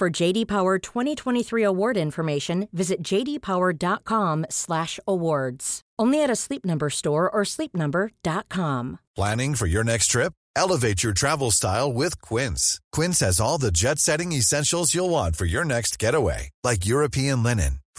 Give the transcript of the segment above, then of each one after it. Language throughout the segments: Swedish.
For JD Power 2023 award information, visit jdpower.com/awards. Only at a Sleep Number store or sleepnumber.com. Planning for your next trip? Elevate your travel style with Quince. Quince has all the jet-setting essentials you'll want for your next getaway, like European linen,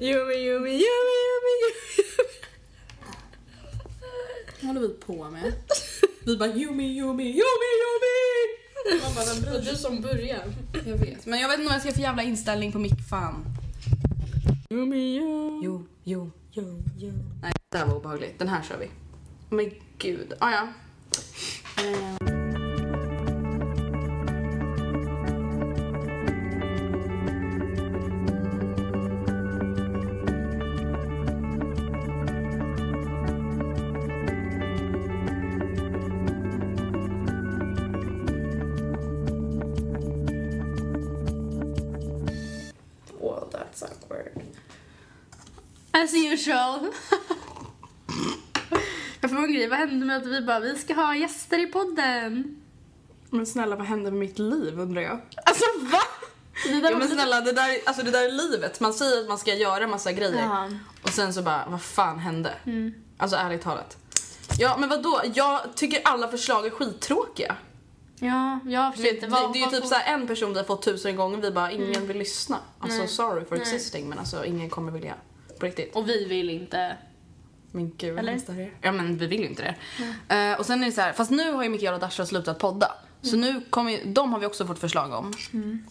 Yummy, yummy, yummy, yummy. Vad håller vi på med? Vi bara yummy, yummy, yummy, yummy. Man bara, det var du som började. Jag vet. Men jag vet inte vad jag ska för jävla inställning på mick, fan. Yummy, yummy. Jo, jo, jo, jo. Nej, det här var obehagligt. Den här kör vi. Men gud. Ah, ja. Eh. Usual. Jag får en grej, vad hände med att vi bara, vi ska ha gäster i podden? Men snälla, vad hände med mitt liv undrar jag? Alltså va? Det där Ja, men snälla, det där, alltså, det där är livet. Man säger att man ska göra massa grejer Ja. och sen så bara, vad fan hände? Alltså ärligt talat. Ja men vad då? jag tycker alla förslag är skittråkiga. Ja, jag Det, förstår det, inte. det Vad- är ju typ får- så här en person vi har fått tusen gånger vi bara, ingen vill lyssna. Alltså sorry for existing men alltså ingen kommer vilja. På riktigt. Och vi vill inte. Men gud Eller? vad. Ja men vi vill ju inte det. Eh, och sen är det så här, fast nu har ju Mikaela och Dasha slutat podda. Så nu kommer ju, de har vi också fått förslag om.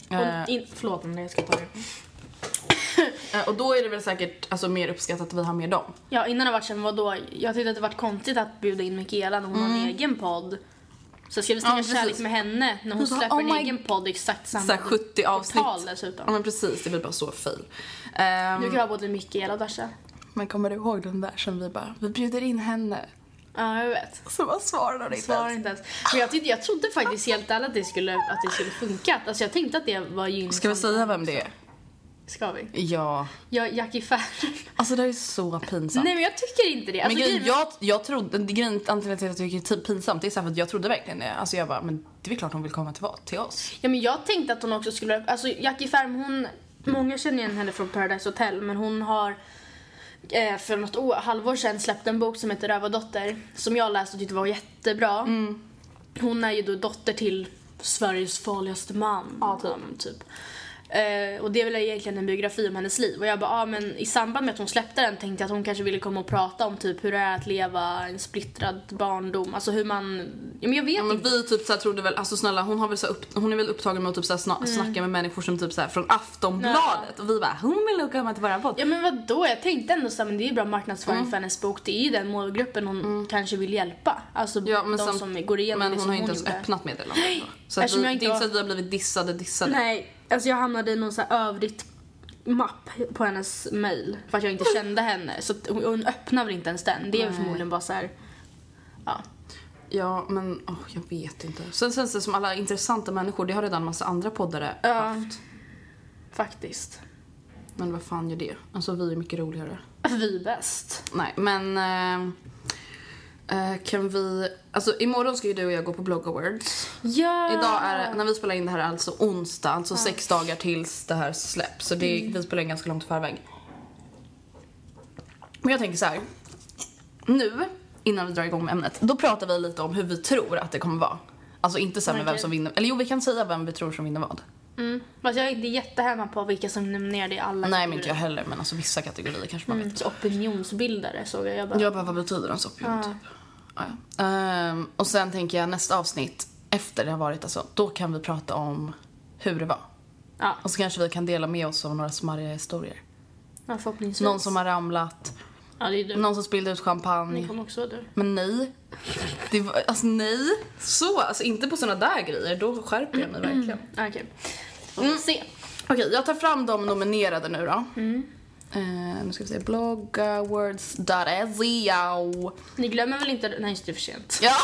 Eh, Och in, förlåt om jag ska ta det. eh, och då är det väl säkert alltså, mer uppskattat att vi har med dem. Ja, innan har det varit sen vadå? Jag tyckte att det var konstigt att bjuda in Mikaela när hon har en egen podd. Så ska vi snacka. Ja, kärlek med henne när hon släpper oh en egen podd exakt samma Så här 70 avsnitt. dessutom. Ja men precis, det blir bara så fail. Ehm, Du kan ha både Mikaela och Dasha. men kommer du ihåg den där som vi bara, vi bjuder in henne. Ja, jag vet. Så vad svarade inte Svarar ens? inte ens. Men jag, tyckte, jag trodde faktiskt helt ärligt att det skulle, att det skulle funka. Alltså jag tänkte att det var gynnsamt. Ska vi säga vem det är? Ska vi? Ja. Ja, Jackie Färr. Alltså det här är så pinsamt. Nej men jag tycker inte det. Alltså, men grejen, jag, jag trodde, grejen anledningen till att jag tycker det är pinsamt det är så här för att jag trodde verkligen det. Alltså jag bara, men det är väl klart hon vill komma till, till oss. Ja men jag tänkte att hon också skulle, alltså Jackie Färm hon, många känner igen henne från Paradise Hotel men hon har eh, för något år, halvår sedan släppt en bok som heter Rövardotter som jag läste och tyckte var jättebra. Mm. Hon är ju då dotter till Sveriges farligaste man. Ja, typ. typ. Eh, och det är väl egentligen en biografi om hennes liv. Och jag bara, ah, men i samband med att hon släppte den tänkte jag att hon kanske ville komma och prata om typ hur det är att leva en splittrad barndom. Alltså hur man, ja men jag vet Ja, men inte. vi typ så här trodde väl, alltså snälla hon har väl så upp, hon är väl upptagen med att typ så här sna, snacka med människor som typ så här från Aftonbladet och vi bara hon vill nog komma till våran podd. Ja men vadå, jag tänkte ändå såhär, men det är bra marknadsföring Mm. för hennes bok. Det är ju den målgruppen hon kanske vill hjälpa. Alltså Ja, de som går igenom Men det hon som har ju inte ens öppnat meddelandet. Så att vi, det är inte så att vi har blivit dissade dissade. Nej, alltså jag hamnade i någon så här övrigt mapp på hennes mail för att jag inte kände henne. Så hon, hon öppnar väl inte ens den. Det är väl förmodligen bara så här. ja. Ja, men oh, jag vet inte. Sen känns det som alla intressanta människor, det har redan massa andra poddare Ja. haft. Faktiskt. Men vad fan gör det? Alltså vi är mycket roligare. Vi är bäst. Nej, men... Eh, eh, kan vi... Alltså imorgon ska ju du och jag gå på Blog Awards. Ja! Idag är när vi spelar in det här är alltså onsdag, alltså sex dagar tills det här släpps. Så det är, vi spelar in ganska långt i förväg. Men jag tänker så här. Nu, innan vi drar igång med ämnet, då pratar vi lite om hur vi tror att det kommer vara. Alltså inte här med vem som vinner, eller jo vi kan säga vem vi tror som vinner vad. Mm. Fast jag är inte jättehemma på vilka som nominerade i alla Nej men inte jag heller, men alltså vissa kategorier kanske man vet. Mm, så opinionsbildare såg jag. Jag bara, Jag bara, vad betyder en soppjord typ? Ja, ja. Ehm, och sen tänker jag nästa avsnitt, efter det har varit alltså, då kan vi prata om hur det var. ja. Och så kanske vi kan dela med oss av några smarriga historier. ja, förhoppningsvis. Någon som har ramlat, Ja, det är du. någon som spillde ut champagne. kommer också vara du. Men nej. Det var, alltså nej. Så, alltså inte på såna där grejer. Då skärper jag mig verkligen. Ja, Okej. Får vi se. Okej, jag tar fram de nominerade nu då. Eh, nu ska vi se. Bloggawards.se. Ni glömmer väl inte... Nej, just det, är för sent. Ja!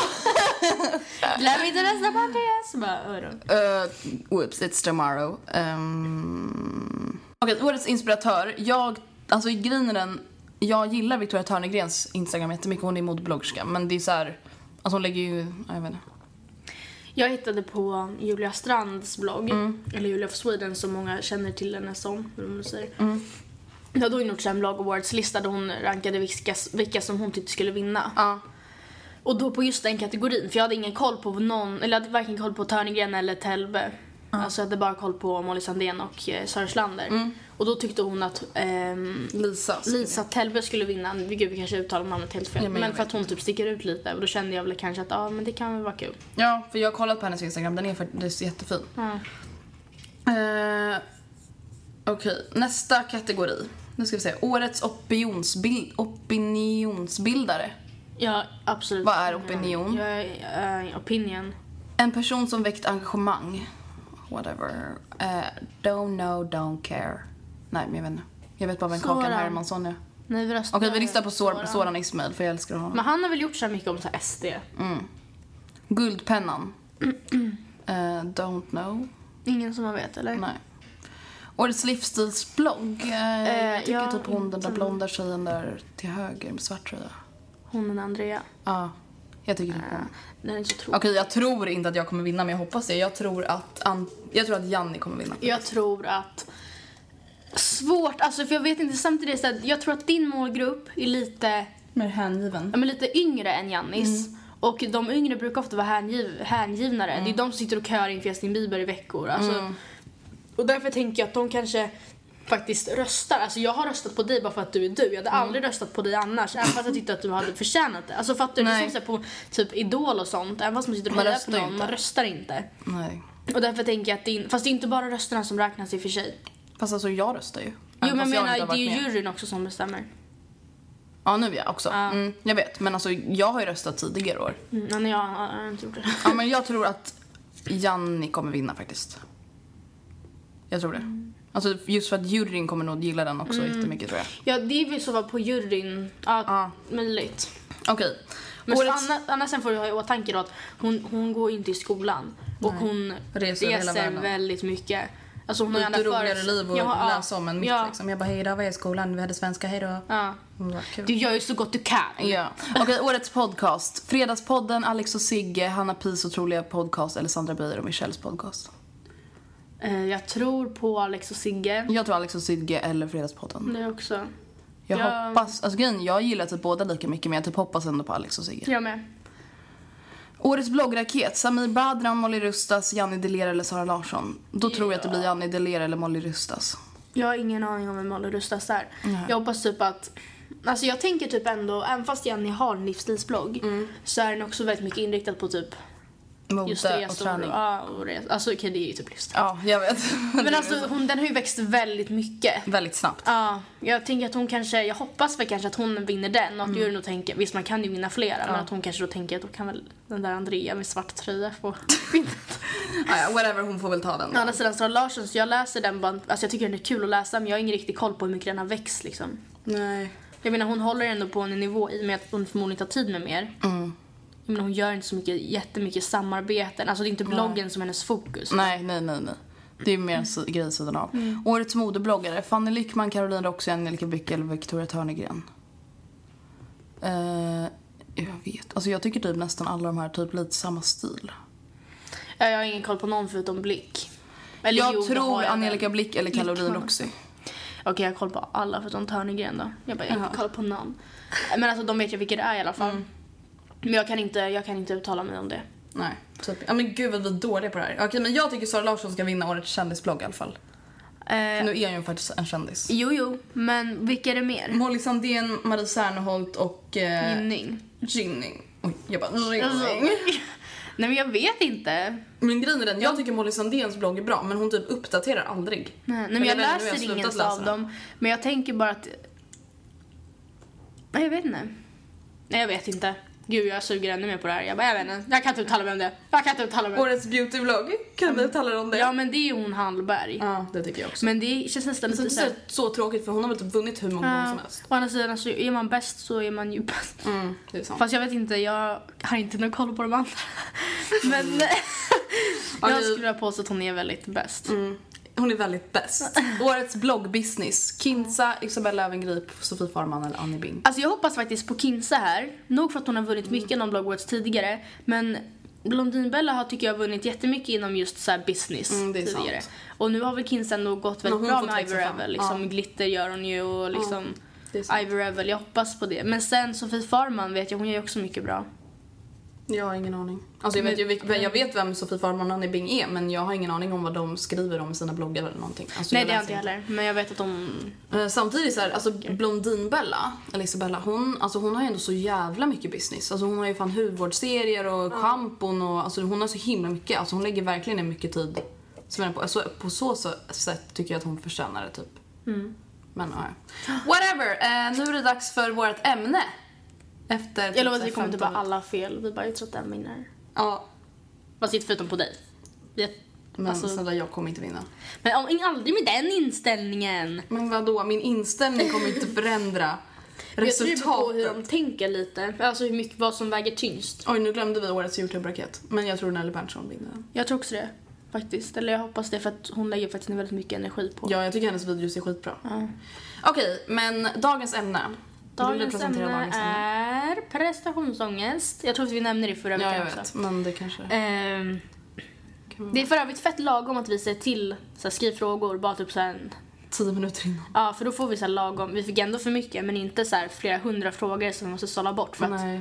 Glöm inte nästa podcast! Bara öron. Uh, whoops, it's tomorrow. Um, Okej, årets inspiratör. Jag, alltså grejen är den, jag gillar Victoria Törnegrens Instagram jättemycket. Hon är modebloggerska. Men det är så här, alltså hon lägger ju, ja, jag vet inte. Jag hittade på Julia Strands blogg, eller Julia for Sweden som många känner till henne som, hur man säger. Ja, då hon gjort en blogg awards-lista där hon rankade vilka, vilka som hon tyckte skulle vinna. Ja. Och då på just den kategorin, för jag hade ingen koll på någon, eller jag hade varken koll på Törnegren eller Telbe. Alltså jag hade bara koll på Molly Sandén och eh, Sara Schlander. Och då tyckte hon att ehm, Lisa. Lisa Telbe skulle vinna. Gud, vi kanske uttalar namnet helt fel. Ja, men men för att hon typ sticker ut lite. Och då kände jag väl kanske att ja, men det kan väl vara kul. Ja, för jag har kollat på hennes Instagram. Den är faktiskt jättefin. Ja. Uh, Okej, nästa kategori. Nu ska vi se. Årets opinionsbil- opinionsbildare. Ja, absolut. Vad är opinion? Jag är eh, opinion. En person som väckt engagemang. Whatever. Uh, don't know, don't care. Nej, men jag vet inte. Jag vet bara vem Kakan Soran. Hermansson är. Nej, vi röstar. Okej, vi listar på Sor- Soran. Soran Ismail för jag älskar honom. Men han har väl gjort så mycket om så SD? Guldpennan. Eh, don't know. Ingen som man vet, eller? Nej. Årets livsstilsblogg. Eh, jag tycker ja, typ hon den där inte. blonda tjejen där till höger med svart tröja. Hon den Andrea. Ja, jag tycker typ hon. Den är så tråkig. Okej, jag tror inte att jag kommer vinna men jag hoppas det. Jag tror att, An- jag tror att Janni kommer vinna. Jag tror att... Svårt, alltså för jag vet inte samtidigt så att jag tror att din målgrupp är lite, Mer hängiven. ja, men lite yngre än Jannis. Mm. Och de yngre brukar ofta vara hängiv, hängivnare. Mm. Det är de som sitter och köar inför Justin Bieber i veckor. Alltså, Och därför tänker jag att de kanske faktiskt röstar. Alltså jag har röstat på dig bara för att du är du. Jag hade Mm. aldrig röstat på dig annars. Även fast jag tyckte att du hade förtjänat det. Alltså fattar du? Det är som på typ Idol och sånt. Även fast man sitter och hejar på någon. inte. Man röstar inte. Nej. Och därför tänker jag att det är, fast det är inte bara rösterna som räknas i och för sig. Fast alltså jag röstar ju. Jo Även men fast jag menar, det är ju med. juryn också som bestämmer. Ja, nu ja också. Ja. Mm, jag vet, men alltså jag har ju röstat tidigare år. Mm, men jag har inte gjort det. Ja, men jag tror att Janni kommer vinna faktiskt. Jag tror det. Alltså just för att juryn kommer nog gilla den också jättemycket tror jag. Ja, det är väl så vara på juryn. Ja, Ja. möjligt. Okej. Men Årets... Anna, Anna sen får du ha i åtanke då att hon, hon går inte i skolan. Och hon Reser världen. väldigt mycket. Alltså hon har gärna roligare liv och Ja, läsa om än mitt ja. liksom. Jag bara, hej idag var jag i skolan, vi hade svenska, hej då. Ja. Mm. Du gör ju så gott du kan. Ja. Okej, årets podcast. Fredagspodden, Alex och Sigge, Hanna Pis otroliga podcast, eller Sandra Beijer och Michelles podcast. Eh, Jag tror på Alex och Sigge. Jag tror Alex och Sigge eller Fredagspodden. Det också. Jag Ja. hoppas, alltså grejen, jag gillar typ båda lika mycket men jag typ hoppas ändå på Alex och Sigge. Jag med. Årets bloggraket, Samir Badran, Molly Rustas, Janni Deler eller Sara Larsson. Då tror jag att det blir Janni Deler eller Molly Rustas. Jag har ingen aning om vem Molly Rustas är. Jag hoppas typ att... Alltså jag tänker typ ändå, även fast Jenny har en livsstilsblogg så är den också väldigt mycket inriktad på typ just Mode och resor. träning. Ja, och res. Alltså okej, det är ju typ livsstil. Ja, jag vet. Men alltså hon, den har ju växt väldigt mycket. Väldigt snabbt. Ja, jag tänker att hon kanske, jag hoppas väl kanske att hon vinner den och att juryn då tänker, visst man kan ju vinna flera men att hon kanske då tänker att då kan väl den där Andrea med svart tröja få vinna. Ja, ja, whatever, hon får väl ta den. Å andra sidan Sara Larsson, så jag läser den bara, alltså jag tycker den är kul att läsa men jag har ingen riktig koll på hur mycket den har växt liksom. Nej. Jag menar hon håller ändå på en nivå i och med att hon förmodligen tar tid med mer. Mm. Men hon gör inte så mycket, jättemycket samarbeten. Alltså det är inte bloggen som är hennes fokus. Nej, nej, nej, nej. Det är mer en si- grej sidan av. Årets modebloggare. Fanny Lyckman, Caroline Roxy, Angelica Bickel eller Victoria Törnegren. Eh, jag vet. Alltså jag tycker typ nästan alla de här typ lite samma stil. Ja, Jag har ingen koll på någon förutom Blick. Eller Jag jo, tror jag Angelica väl. Blick eller Caroline. Roxy. Okej, jag har koll på alla förutom Törnegren då. Jag bara, jag har inte koll på någon. Men alltså de vet jag vilka det är i alla fall. Men jag kan, inte, jag kan inte uttala mig om det. Nej, typ. Ja men gud vad vi är dåliga på det här. Okej men jag tycker Sara Larsson ska vinna årets kändisblogg i alla fall. Eh, nu är hon ju faktiskt en kändis. Jo, jo, men vilka är det mer? Molly Sandén, Marie Serneholt och... Eh, Gynning. Ginning. Oj, jag bara Ginning. Alltså, nej men jag vet inte. Men grejen är den, jag tycker Molly Sandéns blogg är bra men hon typ uppdaterar aldrig. Nej, nej men jag jag läser inget av dem. Men jag tänker bara att... Nej, jag vet inte. Nej, jag vet inte. Gud, jag suger ännu mer på det här. Jag bara, jag vet inte. Jag kan inte uttala mig om det. Jag kan inte uttala mig. Årets beautyvlogg, kan vi tala om det? Ja, men det är ju hon Hallberg. Ja, det tycker jag också. Men det känns nästan Men lite det så tråkigt för hon har väl typ vunnit hur många gånger som helst. å andra sidan, så är man bäst så är man ju bäst. Mm, det är sant. Fast jag vet inte, jag har inte någon koll på de andra. Men jag skulle vilja påstå att hon är väldigt bäst. Mm. Hon är väldigt bäst. Årets bloggbusiness. Kinsa, Isabella Löwengrip, Sofie Farman eller Annie Bing. Alltså jag hoppas faktiskt på Kinsa här. Nog för att hon har vunnit mycket inom Blog Awards tidigare. Men Blondinbella har tycker jag vunnit jättemycket inom just så business Mm, tidigare. sant. Och nu har väl Kinsa ändå gått väldigt bra med Ivy. Revel. Liksom Ja. glitter gör hon ju och liksom sant. Ivy Revel. Jag hoppas på det. Men sen Sofie Farman vet jag, hon gör ju också mycket bra. Jag har ingen aning. Alltså jag vet, ju, vilk- jag vet vem Sofie Farman och Annie Bing är men jag har ingen aning om vad de skriver om i sina bloggar eller någonting. Alltså, Nej jag det har inte jag heller. Men jag vet att de... Eh, Samtidigt så här, alltså Blondinbella, eller Isabella, hon, alltså hon har ju ändå så jävla mycket business. Alltså hon har ju fan hudvårdsserier och schampon och alltså hon har så himla mycket. Alltså hon lägger verkligen ner mycket tid. Så på, alltså, på så sätt tycker jag att hon förtjänar det typ. Men ja. Whatever, eh, nu är det dags för vårt ämne. Efter typ Jag lovar att vi här kommer inte 15 bara alla fel. Vi bara, jag tror att den vinner. Ja, Fast inte förutom på dig. Vi- men Alltså- snälla jag kommer inte vinna. Men om, aldrig med den inställningen. Men vad då? min inställning kommer inte förändra Jag tror på hur resultatet. de tänker lite. Alltså hur mycket, vad som väger tyngst. Oj, nu glömde vi årets Youtube-raket. Men jag tror Nelly Berntsson vinner den. Jag tror också det. Faktiskt. Eller jag hoppas det för att hon lägger faktiskt väldigt mycket energi på. Ja, jag tycker hennes videos är skitbra. Ja. Okej, men dagens ämne. Dagens ämne dagens är prestationsångest. Jag tror att vi nämnde det förra Ja, veckan jag också. vet. Men det kanske... Ehm, kan det är för övrigt fett lagom att vi säger till så här, skriv frågor bara typ så här, en- Tio minuter innan. Ja, för då får vi så här lagom. Vi fick ändå för mycket men inte så här flera hundra frågor som vi måste sålla bort för att Nej.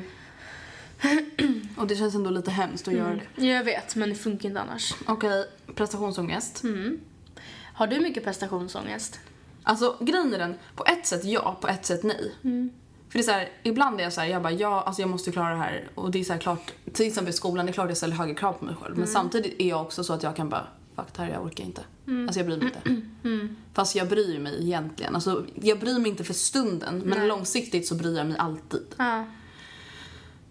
Och det känns ändå lite hemskt att göra det. Jag vet, men det funkar inte annars. Okej, prestationsångest. Mm. Har du mycket prestationsångest? Alltså grejen är den, på ett sätt ja, på ett sätt nej. För det är så här, ibland är jag så här, jag bara ja, alltså jag måste klara det här. Och det är så här klart, till exempel i skolan, det är klart jag ställer högre krav på mig själv. Men samtidigt är jag också så att jag kan bara, fuck det här, jag orkar inte. Alltså jag bryr mig inte. Fast jag bryr mig egentligen. Alltså jag bryr mig inte för stunden, men långsiktigt så bryr jag mig alltid. Ja.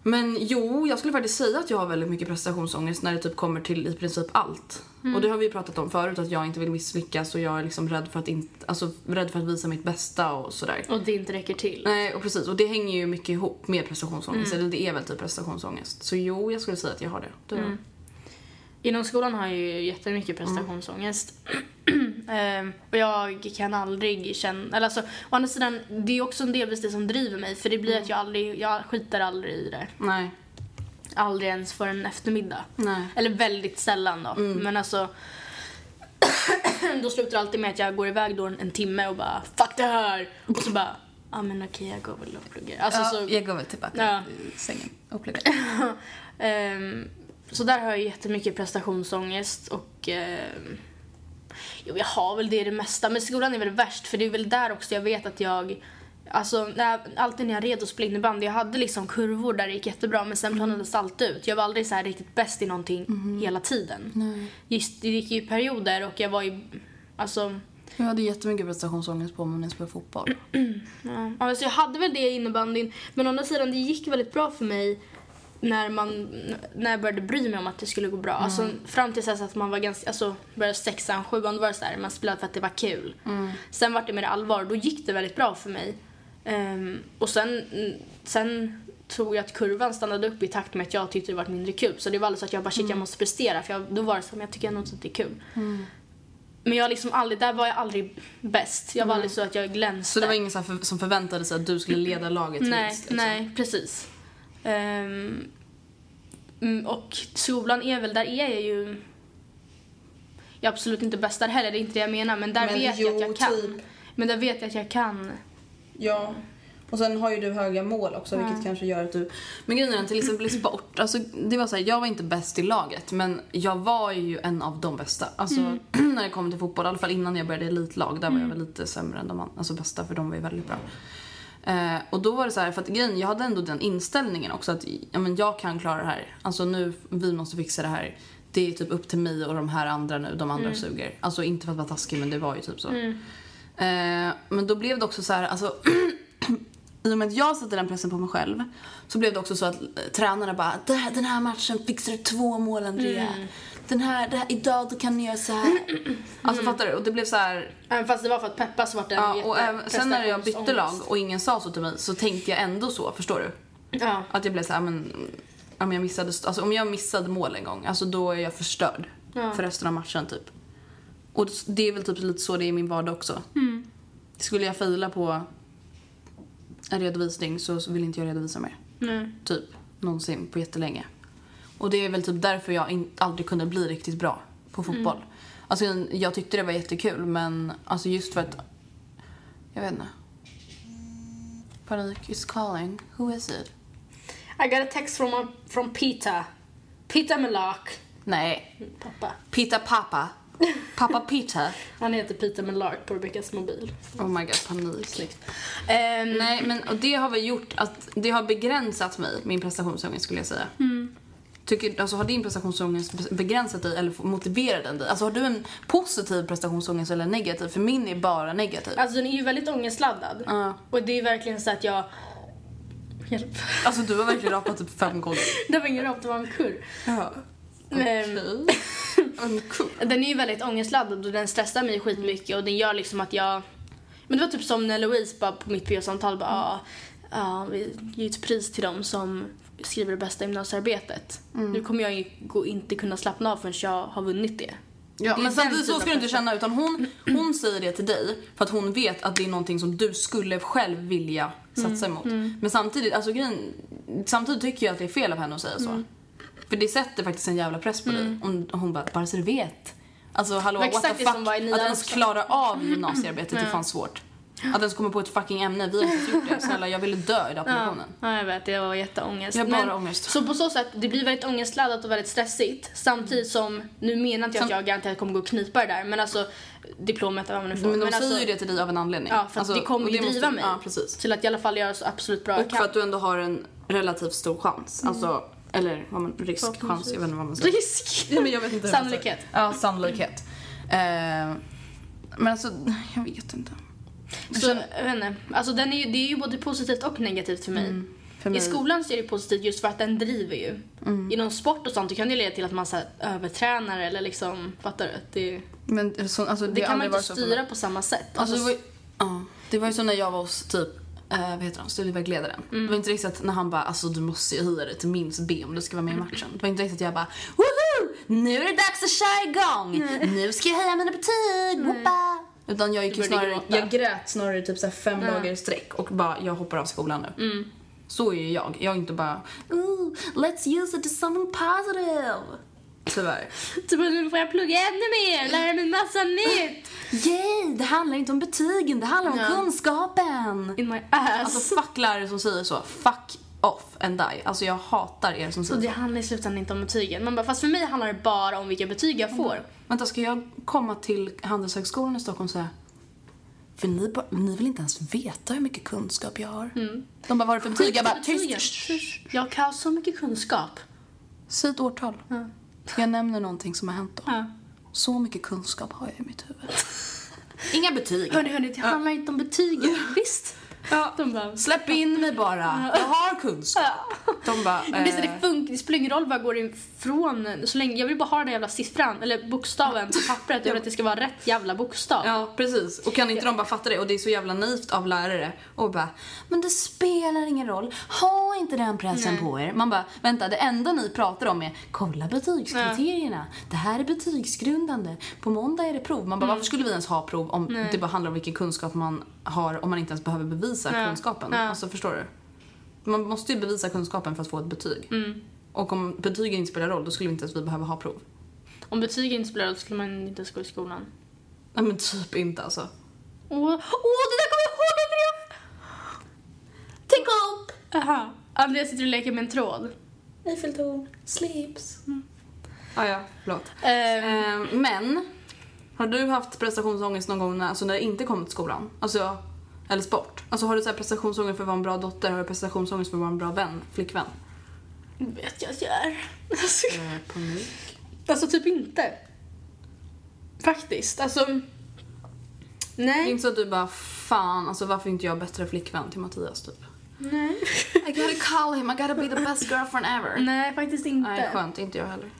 Men jo, jag skulle faktiskt säga att jag har väldigt mycket prestationsångest när det typ kommer till i princip allt. Och det har vi ju pratat om förut, att jag inte vill misslyckas och jag är liksom rädd för att, inte, alltså, rädd för att visa mitt bästa och sådär. Och det inte räcker till. Nej, och precis. Och det hänger ju mycket ihop med prestationsångest. Eller det är väl typ prestationsångest. Så jo, jag skulle säga att jag har det. Du då? Inom skolan har jag ju jättemycket prestationsångest. Ehm, och jag kan aldrig känna... Eller alltså, å andra sidan, det är också delvis det som driver mig. För det blir att jag aldrig... Jag skiter aldrig i det. Nej. Aldrig ens för en eftermiddag. Nej. Eller väldigt sällan då. Men alltså... då slutar det alltid med att jag går iväg då en, en timme och bara fuck det här! Och så bara, ja ah, men okej jag går väl och pluggar. Alltså, så, jag går väl tillbaka Ja. i sängen och pluggar. Ehm, så där har jag jättemycket prestationsångest och ehm, jo, jag har väl det i det mesta. Men skolan är väl värst för det är väl där också jag vet att jag Alltså, när, alltid när jag red och spelade innebandy, jag hade liksom kurvor där det gick jättebra men sen planades allt ut. Jag var aldrig så här riktigt bäst i någonting hela tiden. Just, det gick ju perioder och jag var ju, alltså, Jag hade jättemycket prestationsångest på mig när jag spelade fotboll. Ja, alltså jag hade väl det i innebandyn, men å andra sidan det gick väldigt bra för mig när, man, när jag började bry mig om att det skulle gå bra. Alltså, fram till dess att man var ganska, alltså började sexan, sjuan, då var det så här, man spelade för att det var kul. Sen var det mer allvar, då gick det väldigt bra för mig. Ehm, och sen, sen tror jag att kurvan stannade upp i takt med att jag tyckte det var mindre kul. Så det var aldrig så att jag bara shit jag måste prestera för jag, då var det så men jag tycker ändå inte att det är kul. Men jag liksom aldrig, där var jag aldrig bäst. Jag var aldrig så att jag glänste. Så det var ingen för, som förväntade sig att du skulle leda laget Nej, vinst? Liksom. nej precis. Mm, och skolan är väl, där är jag ju... Jag är absolut inte bäst där heller, det är inte det jag menar. Men där Men vet jag att jo, jag kan. typ. Men där vet jag att jag kan. Ja. Och sen har ju du höga mål också vilket kanske gör att du... Men grejen är till exempel i sport, alltså, det var så här, jag var inte bäst i laget men jag var ju en av de bästa. Alltså när det kommer till fotboll, i alla fall innan jag började i elitlag, där var jag väl lite sämre än de alltså, bästa för de var ju väldigt bra. Eh, och då var det så här, för att grejen, jag hade ändå den inställningen också att ja, men jag kan klara det här. Alltså nu, vi måste fixa det här. Det är typ upp till mig och de här andra nu, de andra suger. Alltså inte för att vara taskig men det var ju typ så. Eh, men då blev det också så här, alltså i och med att jag satte den pressen på mig själv så blev det också så att eh, tränarna bara "Det här- den här matchen fixar du två mål Andrea. Den här, det här, idag då kan ni göra så här. Alltså fattar du? Och det blev så här, Även fast det var för att peppa så vart det ja, och även, sen när jag bytte lag och ingen sa så till mig så tänkte jag ändå så, förstår du? Ja. Att jag blev så här, men, men jag missade, alltså om jag missade mål en gång, alltså då är jag förstörd Ja. för resten av matchen typ. Och det är väl typ lite så det är i min vardag också. Mm. Skulle jag faila på en redovisning så vill inte jag redovisa mer. Nej. Typ någonsin på jättelänge. Och det är väl typ därför jag in, aldrig kunde bli riktigt bra på fotboll. Mm. Alltså jag tyckte det var jättekul men alltså just för att, jag vet inte. Panik is calling. Who is it? I got a text from, from Peter. Peter Melark. Nej, Pappa. Peter Pappa. Pappa Peter. Han heter Peter Melark på Rebeckas mobil. Oh my god, panik. Ehm, Nej, men och det har väl gjort att det har begränsat mig, min prestationsångest skulle jag säga. Tycker, alltså, har din prestationsångest begränsat dig eller motiverat den dig? Alltså har du en positiv prestationsångest eller negativ? För min är bara negativ. Alltså den är ju väldigt ångestladdad. Ja. Och det är verkligen så att jag... Hjälp. Alltså du har verkligen rapat typ fem gånger. Det var ingen rap, det var en kurr. Ja. En kupp. Den är ju väldigt ångestladdad och den stressar mig skitmycket och den gör liksom att jag... Men det var typ som när Louise bara på mitt PO-samtal bara ja, ja, vi ger ett pris till dem som skriver det bästa gymnasiearbetet. Nu kommer jag inte kunna slappna av förrän jag har vunnit det. Ja, Det men samtidigt så ska du inte känna utan hon, hon säger det till dig för att hon vet att det är någonting som du skulle själv vilja satsa emot. Men samtidigt, alltså grejen, samtidigt tycker jag att det är fel av henne att säga så. För det sätter faktiskt en jävla press på dig. Om hon bara, bara så du vet. Alltså hallå, Det what the exakt det fuck. Att ens klara av gymnasiearbetet är fan svårt. Att ens komma på ett fucking ämne, vi har inte gjort det. Snälla, jag ville dö i den applikationen. Ja, jag vet. Det var jätteångest. Jag bara Men- ångest. Så på så sätt, det blir väldigt ångestladdat och väldigt stressigt. Samtidigt som, nu menar inte jag att Sam- jag garanterat kommer gå och knipa det där, men alltså diplomet eller vad man nu får. Men de men säger alltså, ju det till dig av en anledning. Ja, för att Alltså, det kommer och ju måste- driva mig Ja, precis. till att i alla fall göra så absolut bra jag Och kan. för att du ändå har en relativt stor chans. Alltså, eller vad man, riskchans, jag vet inte vad man säger. Risk! Ja, men jag vet inte hur. Sannolikhet. Ja, sannolikhet. Eh, men alltså, jag vet inte. Så, jag vet inte. Alltså den är ju, det är ju både positivt och negativt för mig. För mig. I skolan så är det positivt just för att den driver ju. Inom sport och sånt kan det leda till att man så här, övertränar eller liksom, fattar du? Det, Men så, alltså, det, det kan man inte så styra på samma sätt. Alltså, det, var ju, ja, det var ju så när jag var hos typ eh, vad heter han, studievägledaren. Det var inte riktigt att när han bara alltså du måste ju höja dig till minst B om du ska vara med i matchen. Det var inte riktigt att jag bara woho! Nu är det dags att köra igång! Nu ska jag höja mina betyg! Whoppa! Utan jag gick ju snarare, gråta. jag grät snarare typ så fem dagar i sträck och bara jag hoppar av skolan nu. Så är ju jag. Jag är inte bara Ooh, let's use it to something positive. Tyvärr. Typ nu får jag plugga ännu mer, lära mig massa nytt. Yay! Det handlar inte om betygen, det handlar om Ja. kunskapen. In my ass. Alltså fuck lärare som säger så. Fuck off and die. Alltså jag hatar er som så säger det så. handlar i slutändan inte om betygen. Man bara, fast för mig handlar det bara om vilka betyg jag får. Vänta, ska jag komma till Handelshögskolan i Stockholm och säga för ni, bara, ni vill inte ens veta hur mycket kunskap jag har. De bara, vad är det för betyg? Jag bara, tyst. Jag kan ha så mycket kunskap. Säg ett årtal. Jag nämner någonting som har hänt då. Ja. Så mycket kunskap har jag i mitt huvud. Inga betyg. Hörni, hörni, det handlar inte om betygen. Visst, Ja. De bara, Släpp in mig bara, jag har kunskap. De bara, Men visst, eh, det, funkar, det spelar ingen roll vad jag går ifrån. Så länge, jag vill bara ha den jävla siffran, eller bokstaven på pappret. Jag vill att det ska vara rätt jävla bokstav. Ja, precis. Och kan inte de bara fatta det? Och det är så jävla naivt av lärare. Och bara, men det spelar ingen roll. Ha inte den pressen Nej. på er. Man bara, vänta, det enda ni pratar om är kolla betygskriterierna. Det här är betygsgrundande. På måndag är det prov. Man bara, varför skulle vi ens ha prov om det bara handlar om vilken kunskap man har om man inte ens behöver bevisa Ja. kunskapen? Ja. Alltså, förstår du? Man måste ju bevisa kunskapen för att få ett betyg. Mm. Och om betygen inte spelar roll, då skulle inte ens vi behöva ha prov. Om betyg inte spelar roll skulle man inte ens gå i skolan. Nej men typ inte alltså. Åh, åh det där kommer jag ihåg Andreas! Tänk upp! Aha. Andreas sitter och leker med en tråd. Eiffeltorn, slips. Ah, ja, förlåt. Eh, men, har du haft prestationsångest någon gång när, alltså när det inte kommit till skolan? Alltså, eller sport? Alltså har du så här prestationsångest för att vara en bra dotter? Har du prestationsångest för att vara en bra vän, flickvän? vet jag att jag är. Alltså, Eh, panik. alltså typ inte. Faktiskt. Alltså. Det är Nej. inte så att du bara, fan, alltså varför är inte jag bättre flickvän till Mattias typ? Nej. I gotta call him, I gotta be the best girlfriend ever. Nej, faktiskt inte. Nej, skönt, inte jag heller.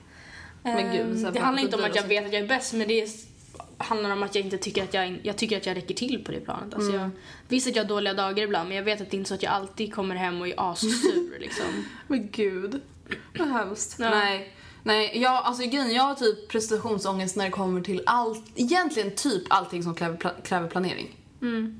Men Ehm, gud, så här, det handlar inte om att jag vet att jag är bäst, men det är, handlar om att jag inte tycker att jag, jag tycker att jag räcker till på det planet. Alltså Mm. jag, visst att jag har dåliga dagar ibland, men jag vet att det är inte så att jag alltid kommer hem och är assur liksom. Men gud, vad hemskt. Ja. Nej, nej jag, alltså grejen, jag har typ prestationsångest när det kommer till allt, egentligen typ allting som kräver, pla- kräver planering. Mm.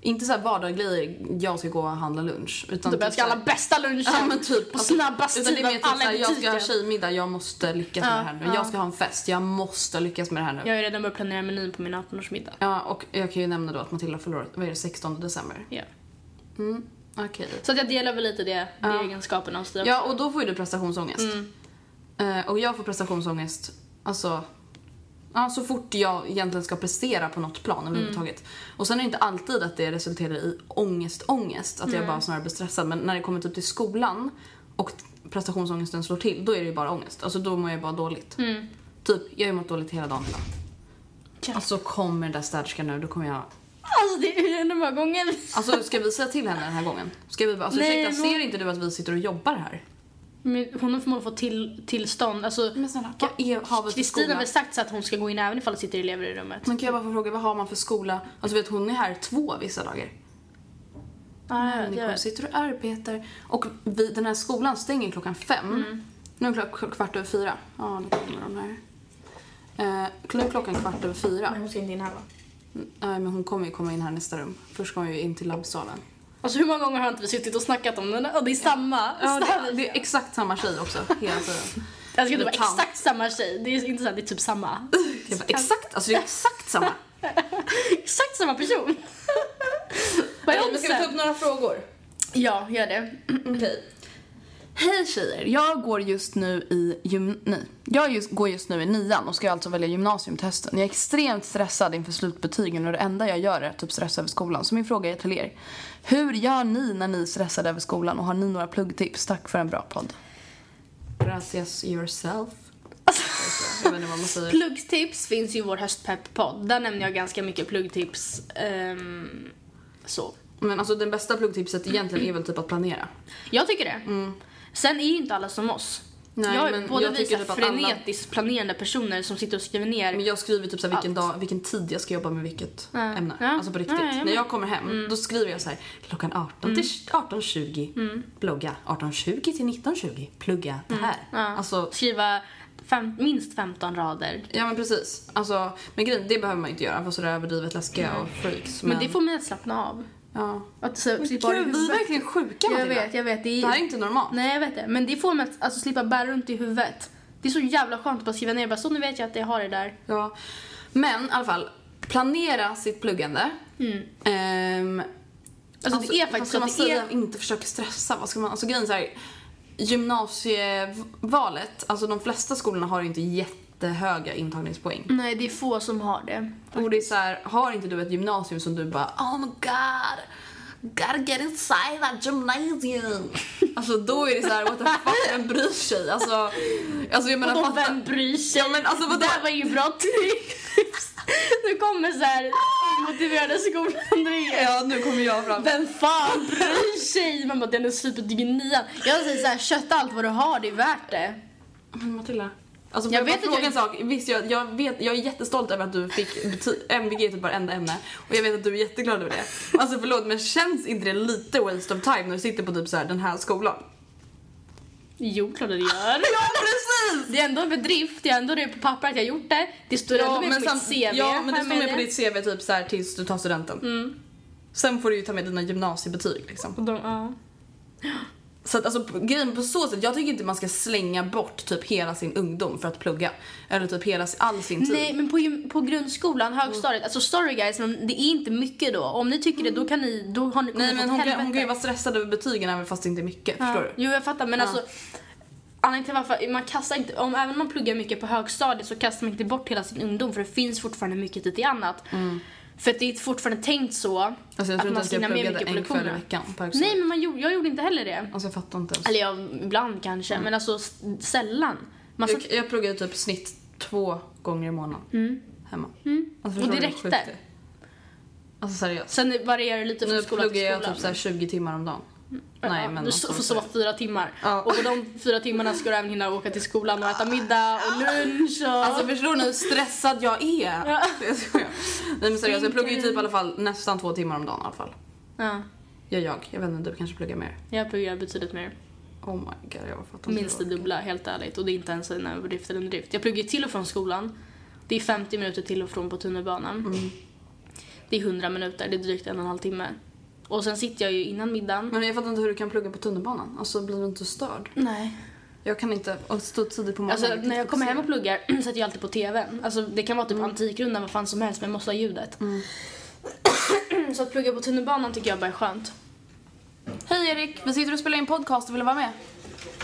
Inte så här vardagsgrejer, jag ska gå och handla lunch. Utan Typ jag ska alla bästa lunchen Ja men typ. på snabbast utan det är mer typ såhär, jag ska ha tjejmiddag, jag måste lyckas med Ja, det här nu. ja. Jag ska ha en fest, jag måste lyckas med det här nu. Jag ju redan börjat planera menyn på min 18-årsmiddag. Ja, och jag kan ju nämna då att Matilda förlorar, vad är det, 16 december? Ja. Mm, okej. Så att jag delar väl lite det, det Ja. egenskapen av styr. Ja, och då får ju du prestationsångest. Mm. Eh, och jag får prestationsångest, alltså, ja, så fort jag egentligen ska prestera på något plan överhuvudtaget. Och sen är det inte alltid att det resulterar i ångest, ångest, att jag bara snarare blir stressad. Men när det kommer typ till skolan och prestationsångesten slår till, då är det ju bara ångest. Alltså då mår jag bara dåligt. Mm. Typ, jag har ju mått dåligt hela dagen idag. Ja. Alltså kommer den där städerskan nu, då kommer jag... Alltså det är den här gången. Alltså ska vi säga till henne den här gången? Ska vi bara, alltså Nej, ursäkta, men- ser inte du att vi sitter och jobbar här? Men hon har förmodligen fått till, tillstånd. Alltså, Men snälla, vad är, Kristina har väl sagt så att hon ska gå in även ifall det sitter elever i rummet. Men kan jag bara få fråga, vad har man för skola? Alltså vet hon är här två vissa dagar. Jag Människor sitter och arbetar. Och vi, den här skolan stänger klockan fem. Mm. Nu är det klock- kvart över fyra. Ja, nu kommer de här. Eh, nu är klockan kvart över fyra. Men hon ska inte in här va? Mm, Nej, men hon kommer ju komma in här nästa rum. Först ska hon ju in till labbsalen. Alltså hur många gånger har inte vi suttit och snackat om den? Och det är samma. Ja, det, det är exakt samma tjej också, hela tiden. Jag ska inte vara exakt samma tjej. Det är inte sant, det är typ samma. Bara, exakt, alltså det är exakt samma. exakt samma person. Är Men ska vi ta upp några frågor? Ja, gör det. Okej. Hej tjejer, jag går just nu i gym... Nej. Jag just, går just nu i nian och ska alltså välja gymnasium till hösten. Jag är extremt stressad inför slutbetygen och det enda jag gör är att typ stressa över skolan. Så min fråga är till er. Hur gör ni när ni är stressade över skolan och har ni några pluggtips? Tack för en bra podd. Gracias yourself. Jag man säger. Pluggtips finns ju i vår höstpepp-podd. Där nämner jag ganska mycket pluggtips. Ehm, så. Men alltså den bästa pluggtipset egentligen är väl typ att planera. Jag tycker det. Sen är ju inte alla som oss. Nej, jag men är både jag vi typ frenetiskt planerande personer som sitter och skriver ner. Men jag skriver typ så här vilken, dag, vilken tid jag ska jobba med vilket Ja. ämne. Ja. Alltså på riktigt. Ja. När jag kommer hem då skriver jag så här klockan 18 till 18.20 plugga. 18.20 till 19.20 plugga det här. Ja. Alltså, Skriva fem, minst 15 rader. ja men precis. Alltså, men grejen, det behöver man inte göra för sådär överdrivet läskiga och freaks. Men, det får mig att slappna av. Ja. Att så, Men slippa gud, vi är verkligen sjuka Jag Matilda. vet, jag vet. Det är, Det här är inte normalt. Nej, jag vet det. Men det får mig att alltså, slippa bära runt i huvudet. Det är så jävla skönt att bara skriva ner. Bara, så nu vet jag att jag har det där. Ja. Men i alla fall, planera sitt pluggande. Ehm, Alltså, det är faktiskt så man säga? är... Inte försöka stressa. Vad ska man, alltså grejen är så här, gymnasievalet, alltså de flesta skolorna har inte jättehöga intagningspoäng. Nej, det är få som har det. Och det är så här, har inte du ett gymnasium som du bara oh my god, Gotta get inside that gymnasium. Alltså då är det så här, what the fuck, vem bryr sig? Alltså, alltså jag menar Vadå, fatta. vem bryr sig? Ja, men alltså, det vadå? där var ju bra tips. Nu kommer så här motiverade skolan Ja, nu kommer jag fram. Vem fan bryr sig? Man bara, den är superdyr nian. Jag säger såhär, kötta allt vad du har, det är värt det. Men Matilda. Alltså, Jag vet fråga jag- en sak. Visst, jag, jag, vet, jag är jättestolt över att du fick MVG i typ varenda ämne. Och jag vet att du är jätteglad över det. Alltså förlåt, men känns inte det lite waste of time när du sitter på typ så här, den här skolan? Jo, klart det gör. Ja, precis! Det är ändå en bedrift, det är ändå det på papper att jag gjort det. Det står ändå med på mitt samt- CV. Ja, men det står jag med på ditt CV typ så här tills du tar studenten. Mm. Sen får du ju ta med dina gymnasiebetyg liksom. Och de, ja. Så att alltså grejen på så sätt, jag tycker inte man ska slänga bort typ hela sin ungdom för att plugga. Eller typ hela, all sin tid. Nej, men på, på grundskolan, högstadiet, alltså sorry guys, men det är inte mycket då. Om ni tycker det, då kan ni, då har ni Nej men hon kan, helvete. hon kan ju vara stressad över betygen även fast det inte är mycket, Ja. förstår du? Jo, jag fattar, men alltså Anledningen till varför man kastar inte, om även om man pluggar mycket på högstadiet så kastar man inte bort hela sin ungdom för det finns fortfarande mycket tid till annat. För att det är fortfarande tänkt så Alltså jag tror att man ska jag hinna med pluggade mycket på en kväll i lektionerna. veckan. Nej men man jag gjorde inte heller det. Alltså jag fattar inte ens. Eller ja, ibland kanske, men alltså sällan. Man satt, Jag, jag pluggade typ snitt två gånger i månaden. Hemma. Alltså, Mm. Och förstår det räckte? Alltså seriöst. sen varierar det lite från Nu skola till pluggar skola. jag typ så här 20 timmar om dagen. Nej men du får sova fyra timmar. Ja. Och på de fyra timmarna ska du även hinna åka till skolan och äta middag och lunch och... Alltså förstår ni hur stressad jag är? Ja. Jag. Nej men seriöst, jag pluggar ju typ i alla fall nästan två timmar om dagen i alla fall. ja, Gör jag. Jag vet inte, du kanske pluggar mer. jag pluggar betydligt mer. Oh my god, jag fattar. Minst det dubbla, helt ärligt. Och det är inte ens en överdrift eller underdrift. Jag pluggar till och från skolan. Det är 50 minuter till och från på tunnelbanan. Mm. Det är 100 minuter, det är drygt en och en halv timme. Och sen sitter jag ju innan middagen. Men jag fattar inte hur du kan plugga på tunnelbanan. Alltså blir du inte störd? Nej. Jag kan inte, och stå tidigt på morgonen. Alltså när jag kommer hem och pluggar sätter jag alltid på TVn. Alltså det kan vara typ Antikrundan, vad fan som helst, men jag måste ha ljudet. Så att plugga på tunnelbanan tycker jag bara är skönt. Hej Erik, vi sitter och spelar in podcast och vill du vara med?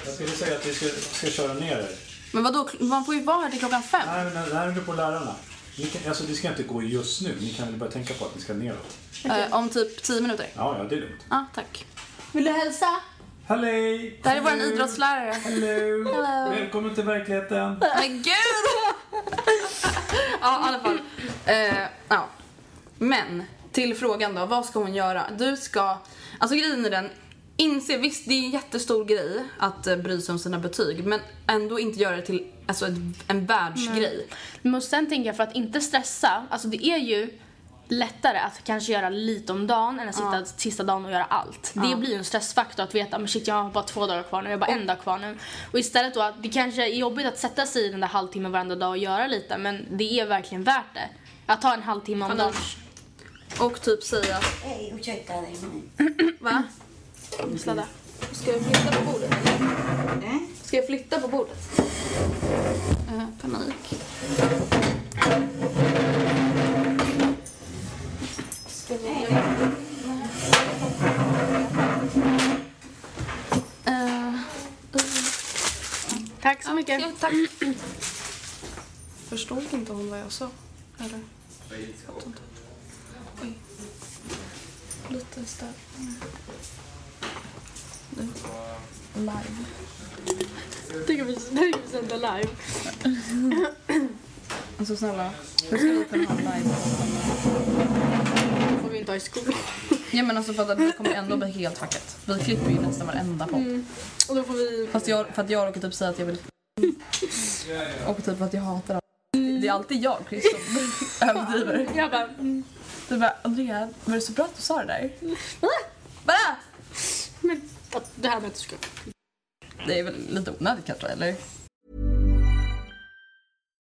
Jag skulle säga att vi ska, ska köra ner er. Men vadå, man får ju vara här till klockan fem. Nej, men det här är på lärarna. Ni kan, alltså, det ska inte gå just nu. Ni kan väl bara tänka på att ni ska neråt. Eh, om typ tio minuter. Ja, ja, det är lugnt. Ja, tack. Vill du hälsa? Hallej! Det här är vår idrottslärare. Hello. Välkommen till verkligheten. Men gud! ja, i alla fall. Eh, ja. Men, till frågan då. Vad ska hon göra? Du ska... Alltså grejen är den. Inse, visst det är en jättestor grej att eh, bry sig om sina betyg. Men ändå inte göra det till alltså, en, en världsgrej. Men sen tänker jag för att inte stressa, alltså det är ju lättare att kanske göra lite om dagen än att sitta sista dagen och göra allt. Det blir ju en stressfaktor att veta men shit jag har bara två dagar kvar nu, jag har bara en dag kvar nu. Och istället då att det kanske är jobbigt att sätta sig i den där halvtimmen varenda dag och göra lite men det är verkligen värt det. Att ta en halvtimme om dagen. Och typ säga... Hej, ursäkta dig. Va? Sladda. Ska jag flytta på bordet eller? Ska jag flytta på bordet? Eh, panik. Ska vi... Eh, Tack så mycket. ja, tack. Förstod inte hon vad jag sa? Eller? Fattar inte. Oj. Lite stör. Live. Tänk om vi sänder live. Alltså snälla, hur ska vi kunna ha live? Det får vi inte ha i skolan. Ja men alltså för att det kommer ändå bli helt fuckat. Vi klipper ju nästan varenda podd. Och då får vi... Fast jag, för att jag råkar typ säga att jag vill... Och typ att jag hatar allt. Det är alltid jag, Chris, som överdriver. Jag bara... Mm. Du bara, Andrea, var det så bra att du sa det där? Va? Men att det här mötet att ska... Det är väl lite onödigt kanske, eller?